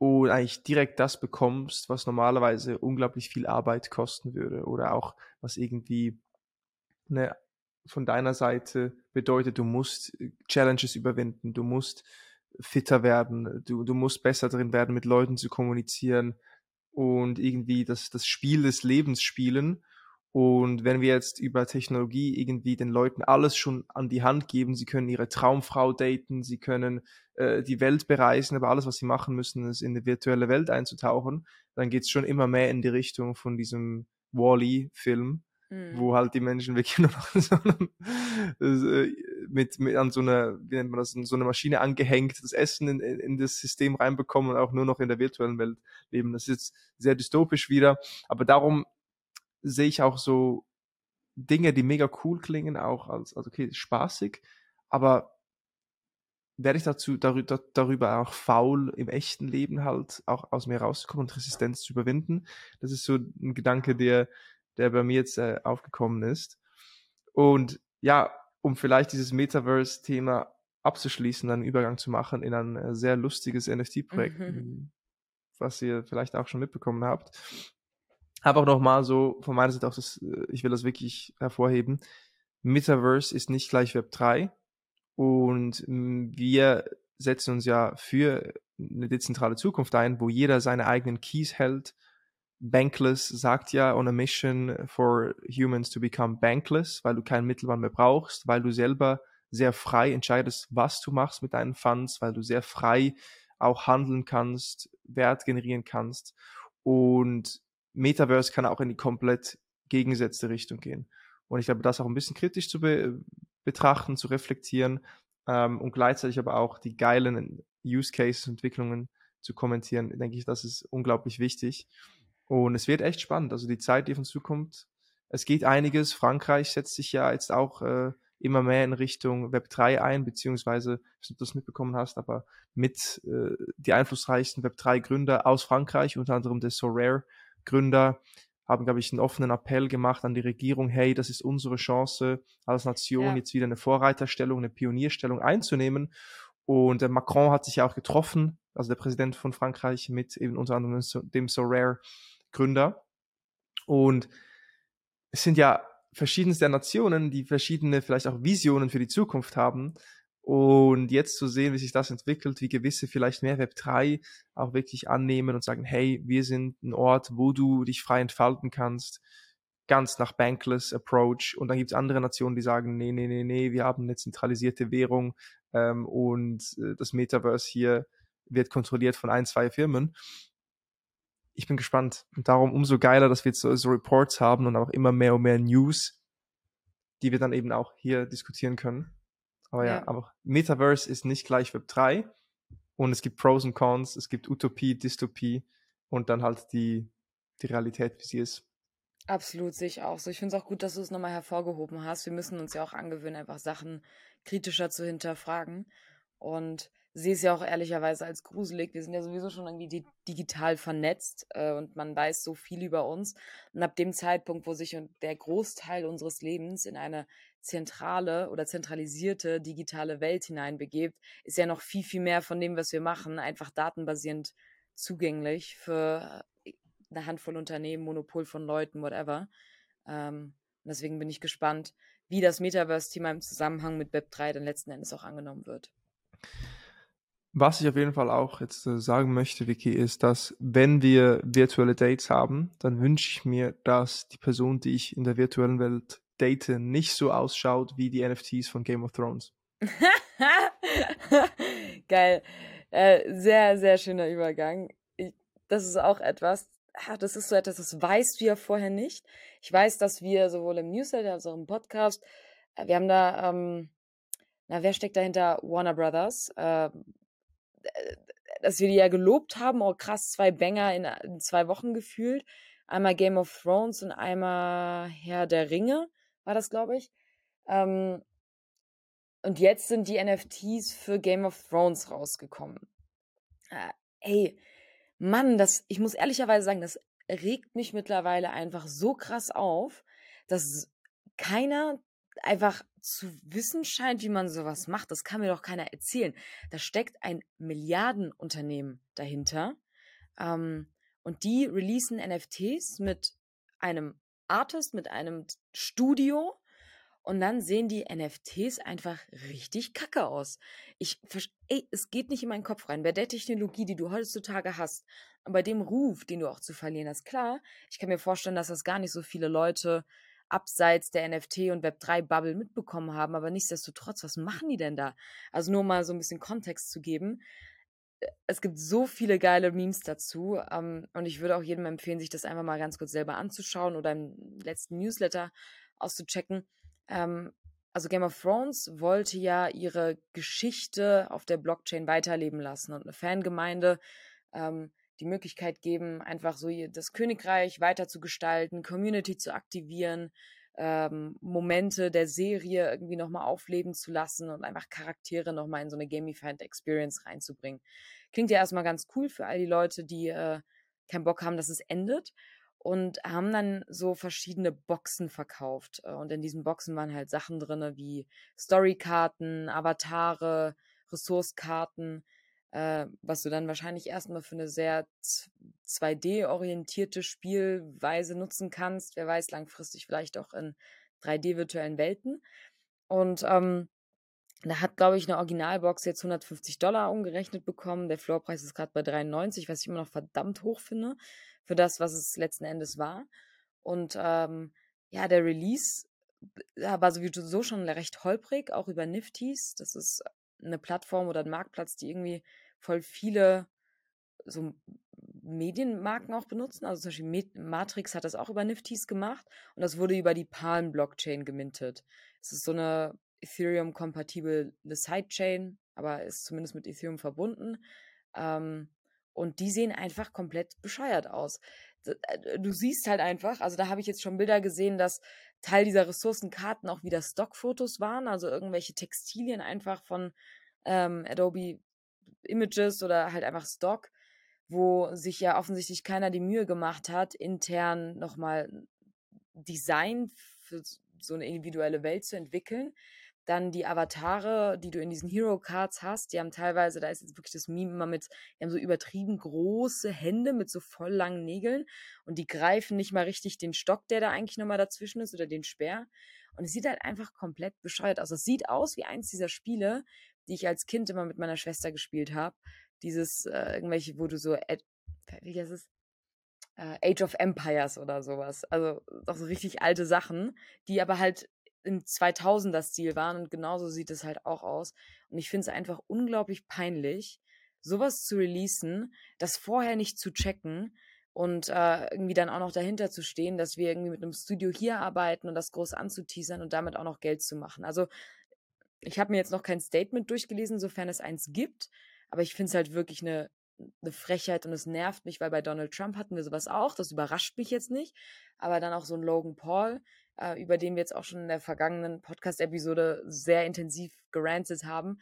und eigentlich direkt das bekommst, was normalerweise unglaublich viel Arbeit kosten würde oder auch was irgendwie ne, von deiner Seite bedeutet, du musst äh, Challenges überwinden, du musst fitter werden, du, du musst besser drin werden, mit Leuten zu kommunizieren und irgendwie das, das Spiel des Lebens spielen. Und wenn wir jetzt über Technologie irgendwie den Leuten alles schon an die Hand geben, sie können ihre Traumfrau daten, sie können äh, die Welt bereisen, aber alles, was sie machen müssen, ist in eine virtuelle Welt einzutauchen, dann geht's schon immer mehr in die Richtung von diesem Wall-E-Film, Hm. wo halt die Menschen wirklich nur noch so einem, äh, mit, mit an so einer, wie nennt man das, so eine Maschine angehängt, das Essen in, in in das System reinbekommen und auch nur noch in der virtuellen Welt leben. Das ist jetzt sehr dystopisch wieder, aber darum sehe ich auch so Dinge, die mega cool klingen, auch als, also okay, spaßig, aber werde ich dazu darüber, darüber auch faul im echten Leben halt auch aus mir rauszukommen und Resistenz zu überwinden. Das ist so ein Gedanke, der, der bei mir jetzt äh, aufgekommen ist. Und ja, um vielleicht dieses Metaverse-Thema abzuschließen, einen Übergang zu machen in ein äh, sehr lustiges NFT-Projekt, Mhm. was ihr vielleicht auch schon mitbekommen habt. Aber auch nochmal so von meiner Seite auch das, äh, ich will das wirklich hervorheben. Metaverse ist nicht gleich Web 3 und mh, wir setzen uns ja für eine dezentrale Zukunft ein, wo jeder seine eigenen Keys hält. Bankless sagt ja on a mission for humans to become bankless, weil du keinen Mittelmann mehr brauchst, weil du selber sehr frei entscheidest, was du machst mit deinen Funds, weil du sehr frei auch handeln kannst, Wert generieren kannst. Und Metaverse kann auch in die komplett gegengesetzte Richtung gehen. Und ich glaube, das auch ein bisschen kritisch zu be betrachten, zu reflektieren ähm, und gleichzeitig aber auch die geilen Use Cases, Entwicklungen zu kommentieren, denke ich, das ist unglaublich wichtig. Und es wird echt spannend. Also die Zeit, die uns zukommt, es geht einiges. Frankreich setzt sich ja jetzt auch äh, immer mehr in Richtung Web 3 ein, beziehungsweise, ich weiß nicht, ob du das mitbekommen hast, aber mit äh, die einflussreichsten Web 3 Gründer aus Frankreich, unter anderem der Sorare Gründer, haben, glaube ich, einen offenen Appell gemacht an die Regierung, hey, das ist unsere Chance, als Nation ja. jetzt wieder eine Vorreiterstellung, eine Pionierstellung einzunehmen. Und äh, Macron hat sich ja auch getroffen, also der Präsident von Frankreich, mit eben unter anderem dem Sorare Gründer. Und es sind ja verschiedenste Nationen, die verschiedene vielleicht auch Visionen für die Zukunft haben. Und jetzt zu sehen, wie sich das entwickelt, wie gewisse vielleicht mehr Web 3 auch wirklich annehmen und sagen, hey, wir sind ein Ort, wo du dich frei entfalten kannst, ganz nach Bankless Approach. Und dann gibt es andere Nationen, die sagen, nee, nee, nee, nee, wir haben eine zentralisierte Währung ähm, und äh, das Metaverse hier wird kontrolliert von ein, zwei Firmen. Ich bin gespannt. Und darum umso geiler, dass wir jetzt so, so Reports haben und auch immer mehr und mehr News, die wir dann eben auch hier diskutieren können. Aber ja, ja aber Metaverse ist nicht gleich Web 3 und es gibt Pros und Cons, es gibt Utopie, Dystopie und dann halt die, die Realität, wie sie ist. Absolut, sehe ich auch so. Ich finde es auch gut, dass du es nochmal hervorgehoben hast. Wir müssen uns ja auch angewöhnen, einfach Sachen kritischer zu hinterfragen. Und sehe es ja auch ehrlicherweise als gruselig. Wir sind ja sowieso schon irgendwie di digital vernetzt äh, und man weiß so viel über uns. Und ab dem Zeitpunkt, wo sich der Großteil unseres Lebens in eine zentrale oder zentralisierte digitale Welt hineinbegebt, ist ja noch viel, viel mehr von dem, was wir machen, einfach datenbasierend zugänglich für äh, eine Handvoll Unternehmen, Monopol von Leuten, whatever. Ähm, deswegen bin ich gespannt, wie das Metaverse-Thema im Zusammenhang mit Web3 dann letzten Endes auch angenommen wird. Was ich auf jeden Fall auch jetzt äh, sagen möchte, Vicky, ist, dass wenn wir virtuelle Dates haben, dann wünsche ich mir, dass die Person, die ich in der virtuellen Welt date, nicht so ausschaut wie die NFTs von Game of Thrones. Geil. Äh, sehr, sehr schöner Übergang. Ich, das ist auch etwas, das ist so etwas, das weißt du ja vorher nicht. Ich weiß, dass wir sowohl im Newsletter als auch im Podcast, äh, wir haben da, ähm, na, wer steckt dahinter? Warner Brothers. Äh, dass wir die ja gelobt haben, oh krass, zwei Banger in, in zwei Wochen gefühlt. Einmal Game of Thrones und einmal Herr der Ringe, war das, glaube ich. Ähm, und jetzt sind die NFTs für Game of Thrones rausgekommen. Äh, ey, Mann, das, ich muss ehrlicherweise sagen, das regt mich mittlerweile einfach so krass auf, dass keiner einfach zu wissen scheint, wie man sowas macht. Das kann mir doch keiner erzählen. Da steckt ein Milliardenunternehmen dahinter. Ähm, und die releasen NFTs mit einem Artist, mit einem Studio. Und dann sehen die NFTs einfach richtig kacke aus. Ich, ey, es geht nicht in meinen Kopf rein. Bei der Technologie, die du heutzutage hast, und bei dem Ruf, den du auch zu verlieren hast, klar, ich kann mir vorstellen, dass das gar nicht so viele Leute abseits der NFT- und Web3-Bubble mitbekommen haben. Aber nichtsdestotrotz, was machen die denn da? Also nur mal so ein bisschen Kontext zu geben. Äh, es gibt so viele geile Memes dazu. Ähm, und ich würde auch jedem empfehlen, sich das einfach mal ganz kurz selber anzuschauen oder im letzten Newsletter auszuchecken. Ähm, also Game of Thrones wollte ja ihre Geschichte auf der Blockchain weiterleben lassen und eine Fangemeinde ähm, die Möglichkeit geben, einfach so das Königreich weiter zu gestalten, Community zu aktivieren, ähm, Momente der Serie irgendwie nochmal aufleben zu lassen und einfach Charaktere nochmal in so eine Gamified Experience reinzubringen. Klingt ja erstmal ganz cool für all die Leute, die äh, keinen Bock haben, dass es endet und haben dann so verschiedene Boxen verkauft. Äh, und in diesen Boxen waren halt Sachen drin wie Storykarten, Avatare, Ressourcekarten, äh, was du dann wahrscheinlich erstmal für eine sehr 2D-orientierte Spielweise nutzen kannst. Wer weiß, langfristig vielleicht auch in 3D-virtuellen Welten. Und ähm, da hat, glaube ich, eine Originalbox jetzt 150 Dollar umgerechnet bekommen. Der Floorpreis ist gerade bei 93, was ich immer noch verdammt hoch finde für das, was es letzten Endes war. Und ähm, ja, der Release war sowieso schon recht holprig, auch über Nifties. Das ist eine Plattform oder ein Marktplatz, die irgendwie voll viele so Medienmarken auch benutzen. Also zum Beispiel Matrix hat das auch über Nifties gemacht und das wurde über die Palm-Blockchain gemintet. Es ist so eine, Ethereum-kompatible Sidechain, aber ist zumindest mit Ethereum verbunden. Ähm, und die sehen einfach komplett bescheuert aus. Äh, du siehst halt einfach, also da habe ich jetzt schon Bilder gesehen, dass Teil dieser Ressourcenkarten auch wieder Stockfotos waren, also irgendwelche Textilien einfach von ähm, Adobe Images oder halt einfach Stock, wo sich ja offensichtlich keiner die Mühe gemacht hat, intern nochmal Design für so eine individuelle Welt zu entwickeln. Dann die Avatare, die du in diesen Hero Cards hast, die haben teilweise, da ist jetzt wirklich das Meme immer mit, die haben so übertrieben große Hände mit so voll langen Nägeln und die greifen nicht mal richtig den Stock, der da eigentlich nochmal dazwischen ist oder den Speer. Und es sieht halt einfach komplett bescheuert aus. Es sieht aus wie eins dieser Spiele, die ich als Kind immer mit meiner Schwester gespielt habe. Dieses, äh, irgendwelche, wo du so, wie heißt es? Äh, Age of Empires oder sowas. Also auch so richtig alte Sachen, die aber halt im 2000er-Stil waren und genauso sieht es halt auch aus. Und ich finde es einfach unglaublich peinlich, sowas zu releasen, das vorher nicht zu checken und äh, irgendwie dann auch noch dahinter zu stehen, dass wir irgendwie mit einem Studio hier arbeiten und das groß anzuteasern und damit auch noch Geld zu machen. Also ich habe mir jetzt noch kein Statement durchgelesen, sofern es eins gibt, aber ich finde es halt wirklich eine, eine Frechheit und es nervt mich, weil bei Donald Trump hatten wir sowas auch, das überrascht mich jetzt nicht, aber dann auch so ein Logan Paul, äh, über den wir jetzt auch schon in der vergangenen Podcast-Episode sehr intensiv gerantet haben,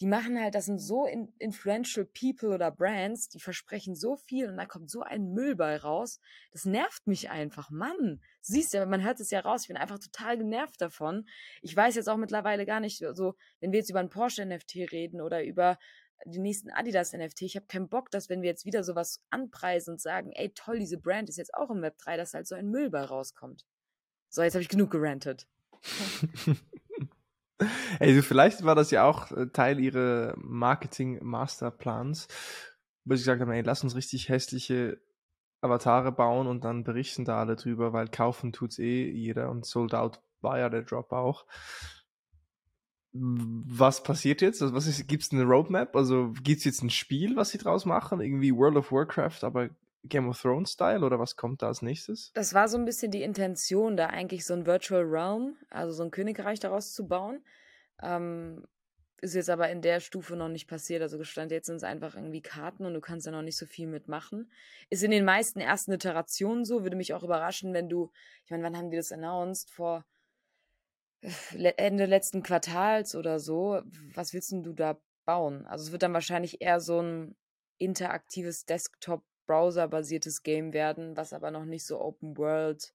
die machen halt, das sind so in, influential people oder Brands, die versprechen so viel und da kommt so ein Müll bei raus. Das nervt mich einfach. Mann, siehst du, man hört es ja raus, ich bin einfach total genervt davon. Ich weiß jetzt auch mittlerweile gar nicht, so, wenn wir jetzt über einen Porsche NFT reden oder über den nächsten Adidas NFT. Ich habe keinen Bock, dass wenn wir jetzt wieder sowas anpreisen und sagen, ey toll, diese Brand ist jetzt auch im Web 3, dass halt so ein Müll bei rauskommt. So, jetzt habe ich genug gerantet. Also vielleicht war das ja auch äh, Teil ihrer Marketing-Masterplans, wo sie gesagt haben, ey, lass uns richtig hässliche Avatare bauen und dann berichten da alle drüber, weil kaufen tut's eh jeder und Sold Out war ja der Drop auch. Was passiert jetzt? Also was ist, gibt's eine Roadmap? Also gibt's jetzt ein Spiel, was sie draus machen? Irgendwie World of Warcraft, aber Game of Thrones Style oder was kommt da als nächstes? Das war so ein bisschen die Intention, da eigentlich so ein Virtual Realm, also so ein Königreich daraus zu bauen. Ähm, ist jetzt aber in der Stufe noch nicht passiert. Also gestand jetzt sind es einfach irgendwie Karten und du kannst da noch nicht so viel mitmachen. Ist in den meisten ersten Iterationen so. Würde mich auch überraschen, wenn du, ich meine, wann haben die das announced? Vor äh, Ende letzten Quartals oder so. Was willst denn du da bauen? Also es wird dann wahrscheinlich eher so ein interaktives Desktop Browser-basiertes Game werden, was aber noch nicht so Open World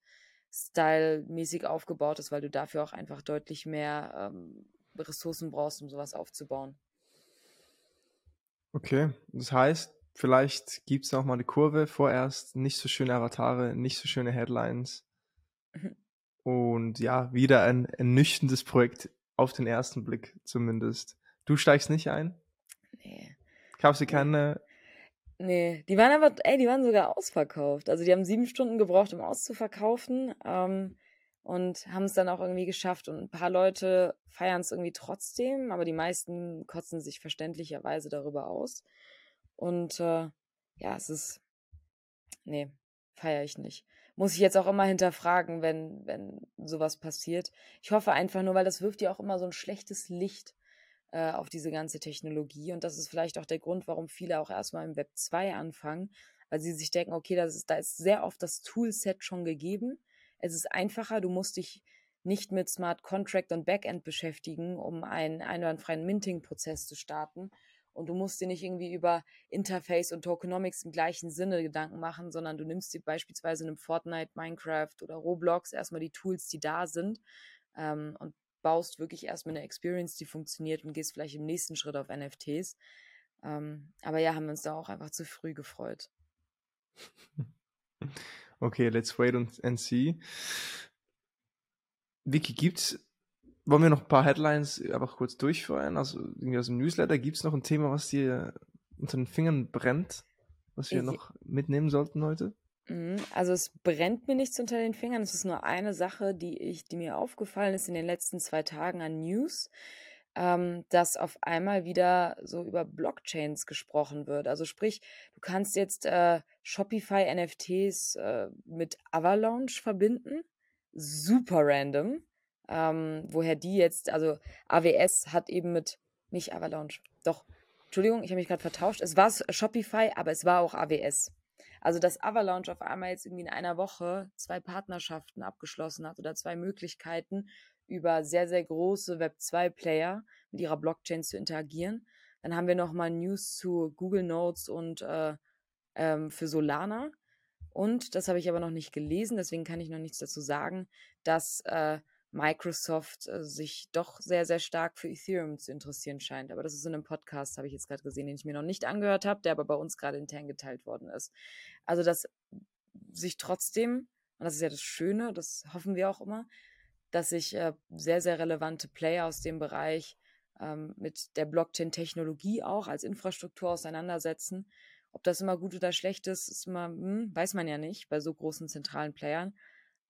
Style-mäßig aufgebaut ist, weil du dafür auch einfach deutlich mehr ähm, Ressourcen brauchst, um sowas aufzubauen. Okay, das heißt, vielleicht gibt es noch mal eine Kurve. Vorerst nicht so schöne Avatare, nicht so schöne Headlines. Und ja, wieder ein ernüchterndes Projekt auf den ersten Blick zumindest. Du steigst nicht ein? Nee. Kaufst du keine Nee, die waren aber, ey, die waren sogar ausverkauft. Also die haben sieben Stunden gebraucht, um auszuverkaufen ähm, und haben es dann auch irgendwie geschafft. Und ein paar Leute feiern es irgendwie trotzdem, aber die meisten kotzen sich verständlicherweise darüber aus. Und äh, ja, es ist, nee, feiere ich nicht. Muss ich jetzt auch immer hinterfragen, wenn, wenn sowas passiert. Ich hoffe einfach nur, weil das wirft ja auch immer so ein schlechtes Licht äh, auf diese ganze Technologie. Und das ist vielleicht auch der Grund, warum viele auch erstmal im Web 2 anfangen, weil sie sich denken, okay, das ist, da ist sehr oft das Toolset schon gegeben. Es ist einfacher, du musst dich nicht mit Smart Contract und Backend beschäftigen, um einen einwandfreien Minting-Prozess zu starten. Und du musst dir nicht irgendwie über Interface und Tokenomics im gleichen Sinne Gedanken machen, sondern du nimmst dir beispielsweise in einem Fortnite, Minecraft oder Roblox erstmal die Tools, die da sind ähm, und baust wirklich erstmal eine Experience, die funktioniert und gehst vielleicht im nächsten Schritt auf NFTs. Ähm, aber ja, haben wir uns da auch einfach zu früh gefreut. Okay, let's wait and see. Vicky, gibt's, wollen wir noch ein paar Headlines einfach kurz durchführen? Also irgendwie aus dem Newsletter, gibt es noch ein Thema, was dir unter den Fingern brennt, was wir ich, noch mitnehmen sollten heute? Mhm, also es brennt mir nichts unter den Fingern. Es ist nur eine Sache, die ich, die mir aufgefallen ist in den letzten zwei Tagen an News, ähm, dass auf einmal wieder so über Blockchains gesprochen wird. Also sprich, du kannst jetzt äh, Shopify NFTs äh, mit Avalanche verbinden. Super random. ähm, woher die jetzt, also AWS hat eben mit, nicht Avalanche, doch, Entschuldigung, ich habe mich gerade vertauscht. Es war Shopify, aber es war auch AWS. Also, dass Avalanche auf einmal jetzt irgendwie in einer Woche zwei Partnerschaften abgeschlossen hat oder zwei Möglichkeiten, über sehr, sehr große Web2-Player mit ihrer Blockchain zu interagieren. Dann haben wir nochmal News zu Google Notes und äh, ähm, für Solana. Und, das habe ich aber noch nicht gelesen, deswegen kann ich noch nichts dazu sagen, dass äh, Microsoft äh, sich doch sehr, sehr stark für Ethereum zu interessieren scheint. Aber das ist in einem Podcast, habe ich jetzt gerade gesehen, den ich mir noch nicht angehört habe, der aber bei uns gerade intern geteilt worden ist. Also, dass sich trotzdem, und das ist ja das Schöne, das hoffen wir auch immer, dass sich äh, sehr, sehr relevante Player aus dem Bereich ähm, mit der Blockchain-Technologie auch als Infrastruktur auseinandersetzen. Ob das immer gut oder schlecht ist, ist immer, hm, weiß man ja nicht bei so großen zentralen Playern.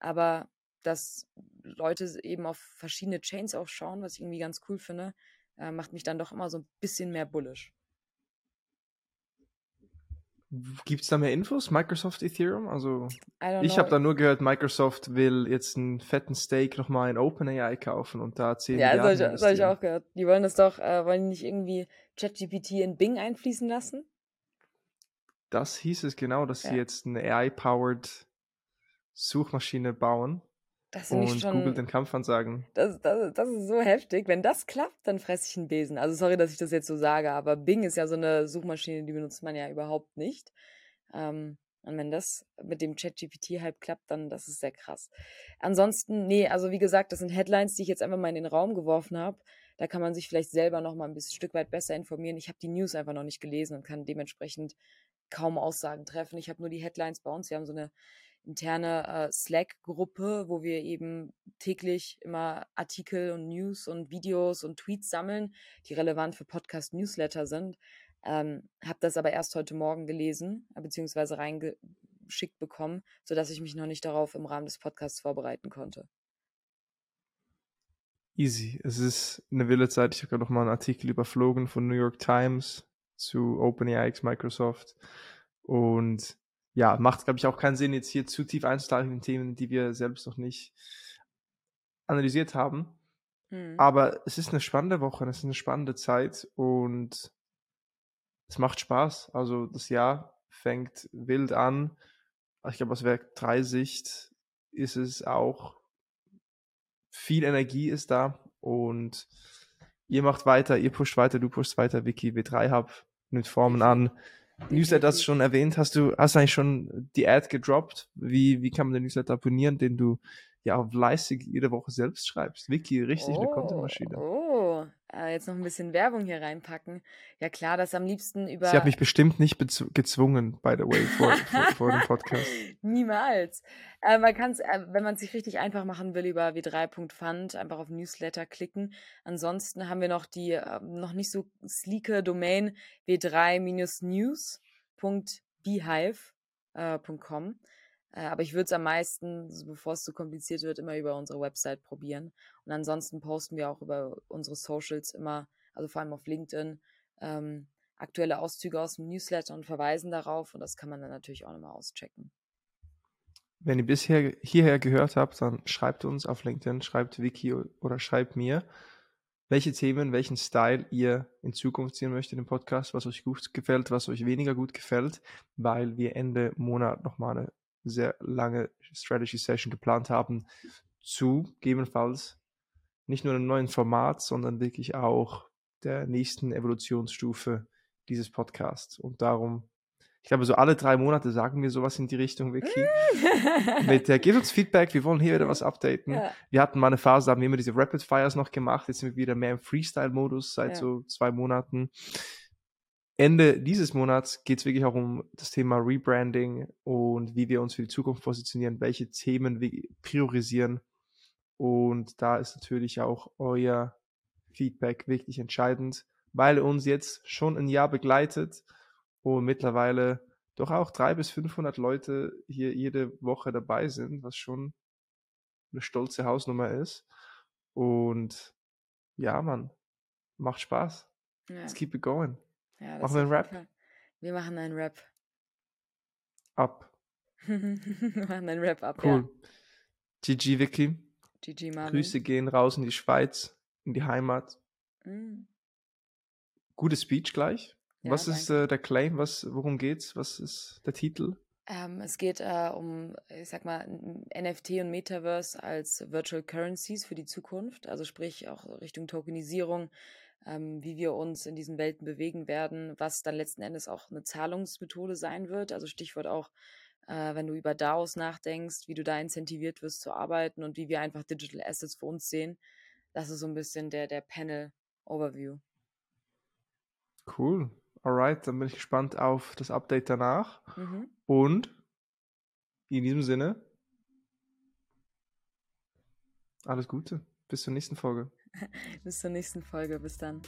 Aber dass Leute eben auf verschiedene Chains auch schauen, was ich irgendwie ganz cool finde, äh, macht mich dann doch immer so ein bisschen mehr bullish. Gibt es da mehr Infos? Microsoft Ethereum? Also ich habe da nur gehört, Microsoft will jetzt einen fetten Stake nochmal in OpenAI kaufen und da 10 Ja, das habe ich, auch gehört. Die wollen das doch, äh, wollen die nicht irgendwie ChatGPT in Bing einfließen lassen? Das hieß es genau, dass ja. sie jetzt eine AI-powered Suchmaschine bauen. Das und schon, Google den Kampf ansagen. Das, das, das ist so heftig. Wenn das klappt, dann fresse ich einen Besen. Also sorry, dass ich das jetzt so sage, aber Bing ist ja so eine Suchmaschine, die benutzt man ja überhaupt nicht. Ähm, und wenn das mit dem Chat-GPT-Hype klappt, dann das ist sehr krass. Ansonsten, nee, also wie gesagt, das sind Headlines, die ich jetzt einfach mal in den Raum geworfen habe. Da kann man sich vielleicht selber noch mal ein bisschen Stück weit besser informieren. Ich habe die News einfach noch nicht gelesen und kann dementsprechend kaum Aussagen treffen. Ich habe nur die Headlines bei uns. Wir haben so eine interne äh, Slack-Gruppe, wo wir eben täglich immer Artikel und News und Videos und Tweets sammeln, die relevant für Podcast-Newsletter sind. Ähm, habe das aber erst heute Morgen gelesen, äh, beziehungsweise reingeschickt bekommen, sodass ich mich noch nicht darauf im Rahmen des Podcasts vorbereiten konnte. Easy. Es ist eine wilde Zeit. Ich habe gerade noch mal einen Artikel überflogen von New York Times zu OpenAI Microsoft. Und ja, macht, glaube ich, auch keinen Sinn, jetzt hier zu tief einzusteigen in Themen, die wir selbst noch nicht analysiert haben. Mhm. Aber es ist eine spannende Woche, es ist eine spannende Zeit und es macht Spaß. Also das Jahr fängt wild an. Ich glaube, aus Werk 3 Sicht ist es auch viel Energie ist da und ihr macht weiter, ihr pusht weiter, du pushst weiter, Wiki W3 Hub nimmt Formen an. Newsletter hast du schon erwähnt. Hast du, hast du eigentlich schon die Ad gedroppt? Wie, wie kann man den Newsletter abonnieren, den du ja auch fleißig jede Woche selbst schreibst? Wiki, richtig oh, eine Contentmaschine. Oh, äh, jetzt noch ein bisschen Werbung hier reinpacken. Ja klar, das am liebsten über. Sie hat mich bestimmt nicht gezwungen, by the way, vor, vor, vor dem Podcast. Niemals. Äh, man kann es, äh, wenn man es sich richtig einfach machen will, über w3.fund einfach auf Newsletter klicken. Ansonsten haben wir noch die äh, noch nicht so sleeke Domain w3-news.beehive.com. Äh, aber ich würde es am meisten, bevor es zu kompliziert wird, immer über unsere Website probieren. Und ansonsten posten wir auch über unsere Socials immer, also vor allem auf LinkedIn, ähm, aktuelle Auszüge aus dem Newsletter und verweisen darauf. Und das kann man dann natürlich auch nochmal auschecken. Wenn ihr bisher hierher gehört habt, dann schreibt uns auf LinkedIn, schreibt Vicky oder schreibt mir, welche Themen, welchen Style ihr in Zukunft sehen möchtet im Podcast, was euch gut gefällt, was euch weniger gut gefällt, weil wir Ende Monat nochmal eine sehr lange Strategy Session geplant haben, zu gegebenenfalls nicht nur einem neuen Format, sondern wirklich auch der nächsten Evolutionsstufe dieses Podcasts. Und darum, ich glaube, so alle drei Monate sagen wir sowas in die Richtung, Vicky. Mit der, gebt uns Feedback, wir wollen hier wieder was updaten. Ja. Wir hatten mal eine Phase, da haben wir immer diese Rapid Fires noch gemacht, jetzt sind wir wieder mehr im Freestyle-Modus seit ja. so zwei Monaten. Ende dieses Monats geht es wirklich auch um das Thema Rebranding und wie wir uns für die Zukunft positionieren, welche Themen wir priorisieren. Und da ist natürlich auch euer Feedback wirklich entscheidend, weil uns jetzt schon ein Jahr begleitet und mittlerweile doch auch drei bis 500 Leute hier jede Woche dabei sind, was schon eine stolze Hausnummer ist. Und ja, man, macht Spaß. Ja. Let's keep it going. Ja, machen wir einen Rap? Wir machen einen Rap. Ab. wir machen einen Rap ab, Cool. Ja. GG, Vicky. GG Marvin. Grüße gehen raus in die Schweiz, in die Heimat. Mm. Gute Speech gleich. Ja, was ist äh, der Claim? Was, worum geht's? Was ist der Titel? Ähm, es geht äh, um, ich sag mal, NFT und Metaverse als Virtual Currencies für die Zukunft. Also sprich auch Richtung Tokenisierung, ähm, wie wir uns in diesen Welten bewegen werden, was dann letzten Endes auch eine Zahlungsmethode sein wird. Also Stichwort auch, äh, wenn du über DAOs nachdenkst, wie du da incentiviert wirst zu arbeiten und wie wir einfach Digital Assets für uns sehen. Das ist so ein bisschen der, der Panel-Overview. Cool. Alright, dann bin ich gespannt auf das Update danach. Mhm. Und in diesem Sinne, alles Gute. Bis zur nächsten Folge. Bis zur nächsten Folge. Bis dann.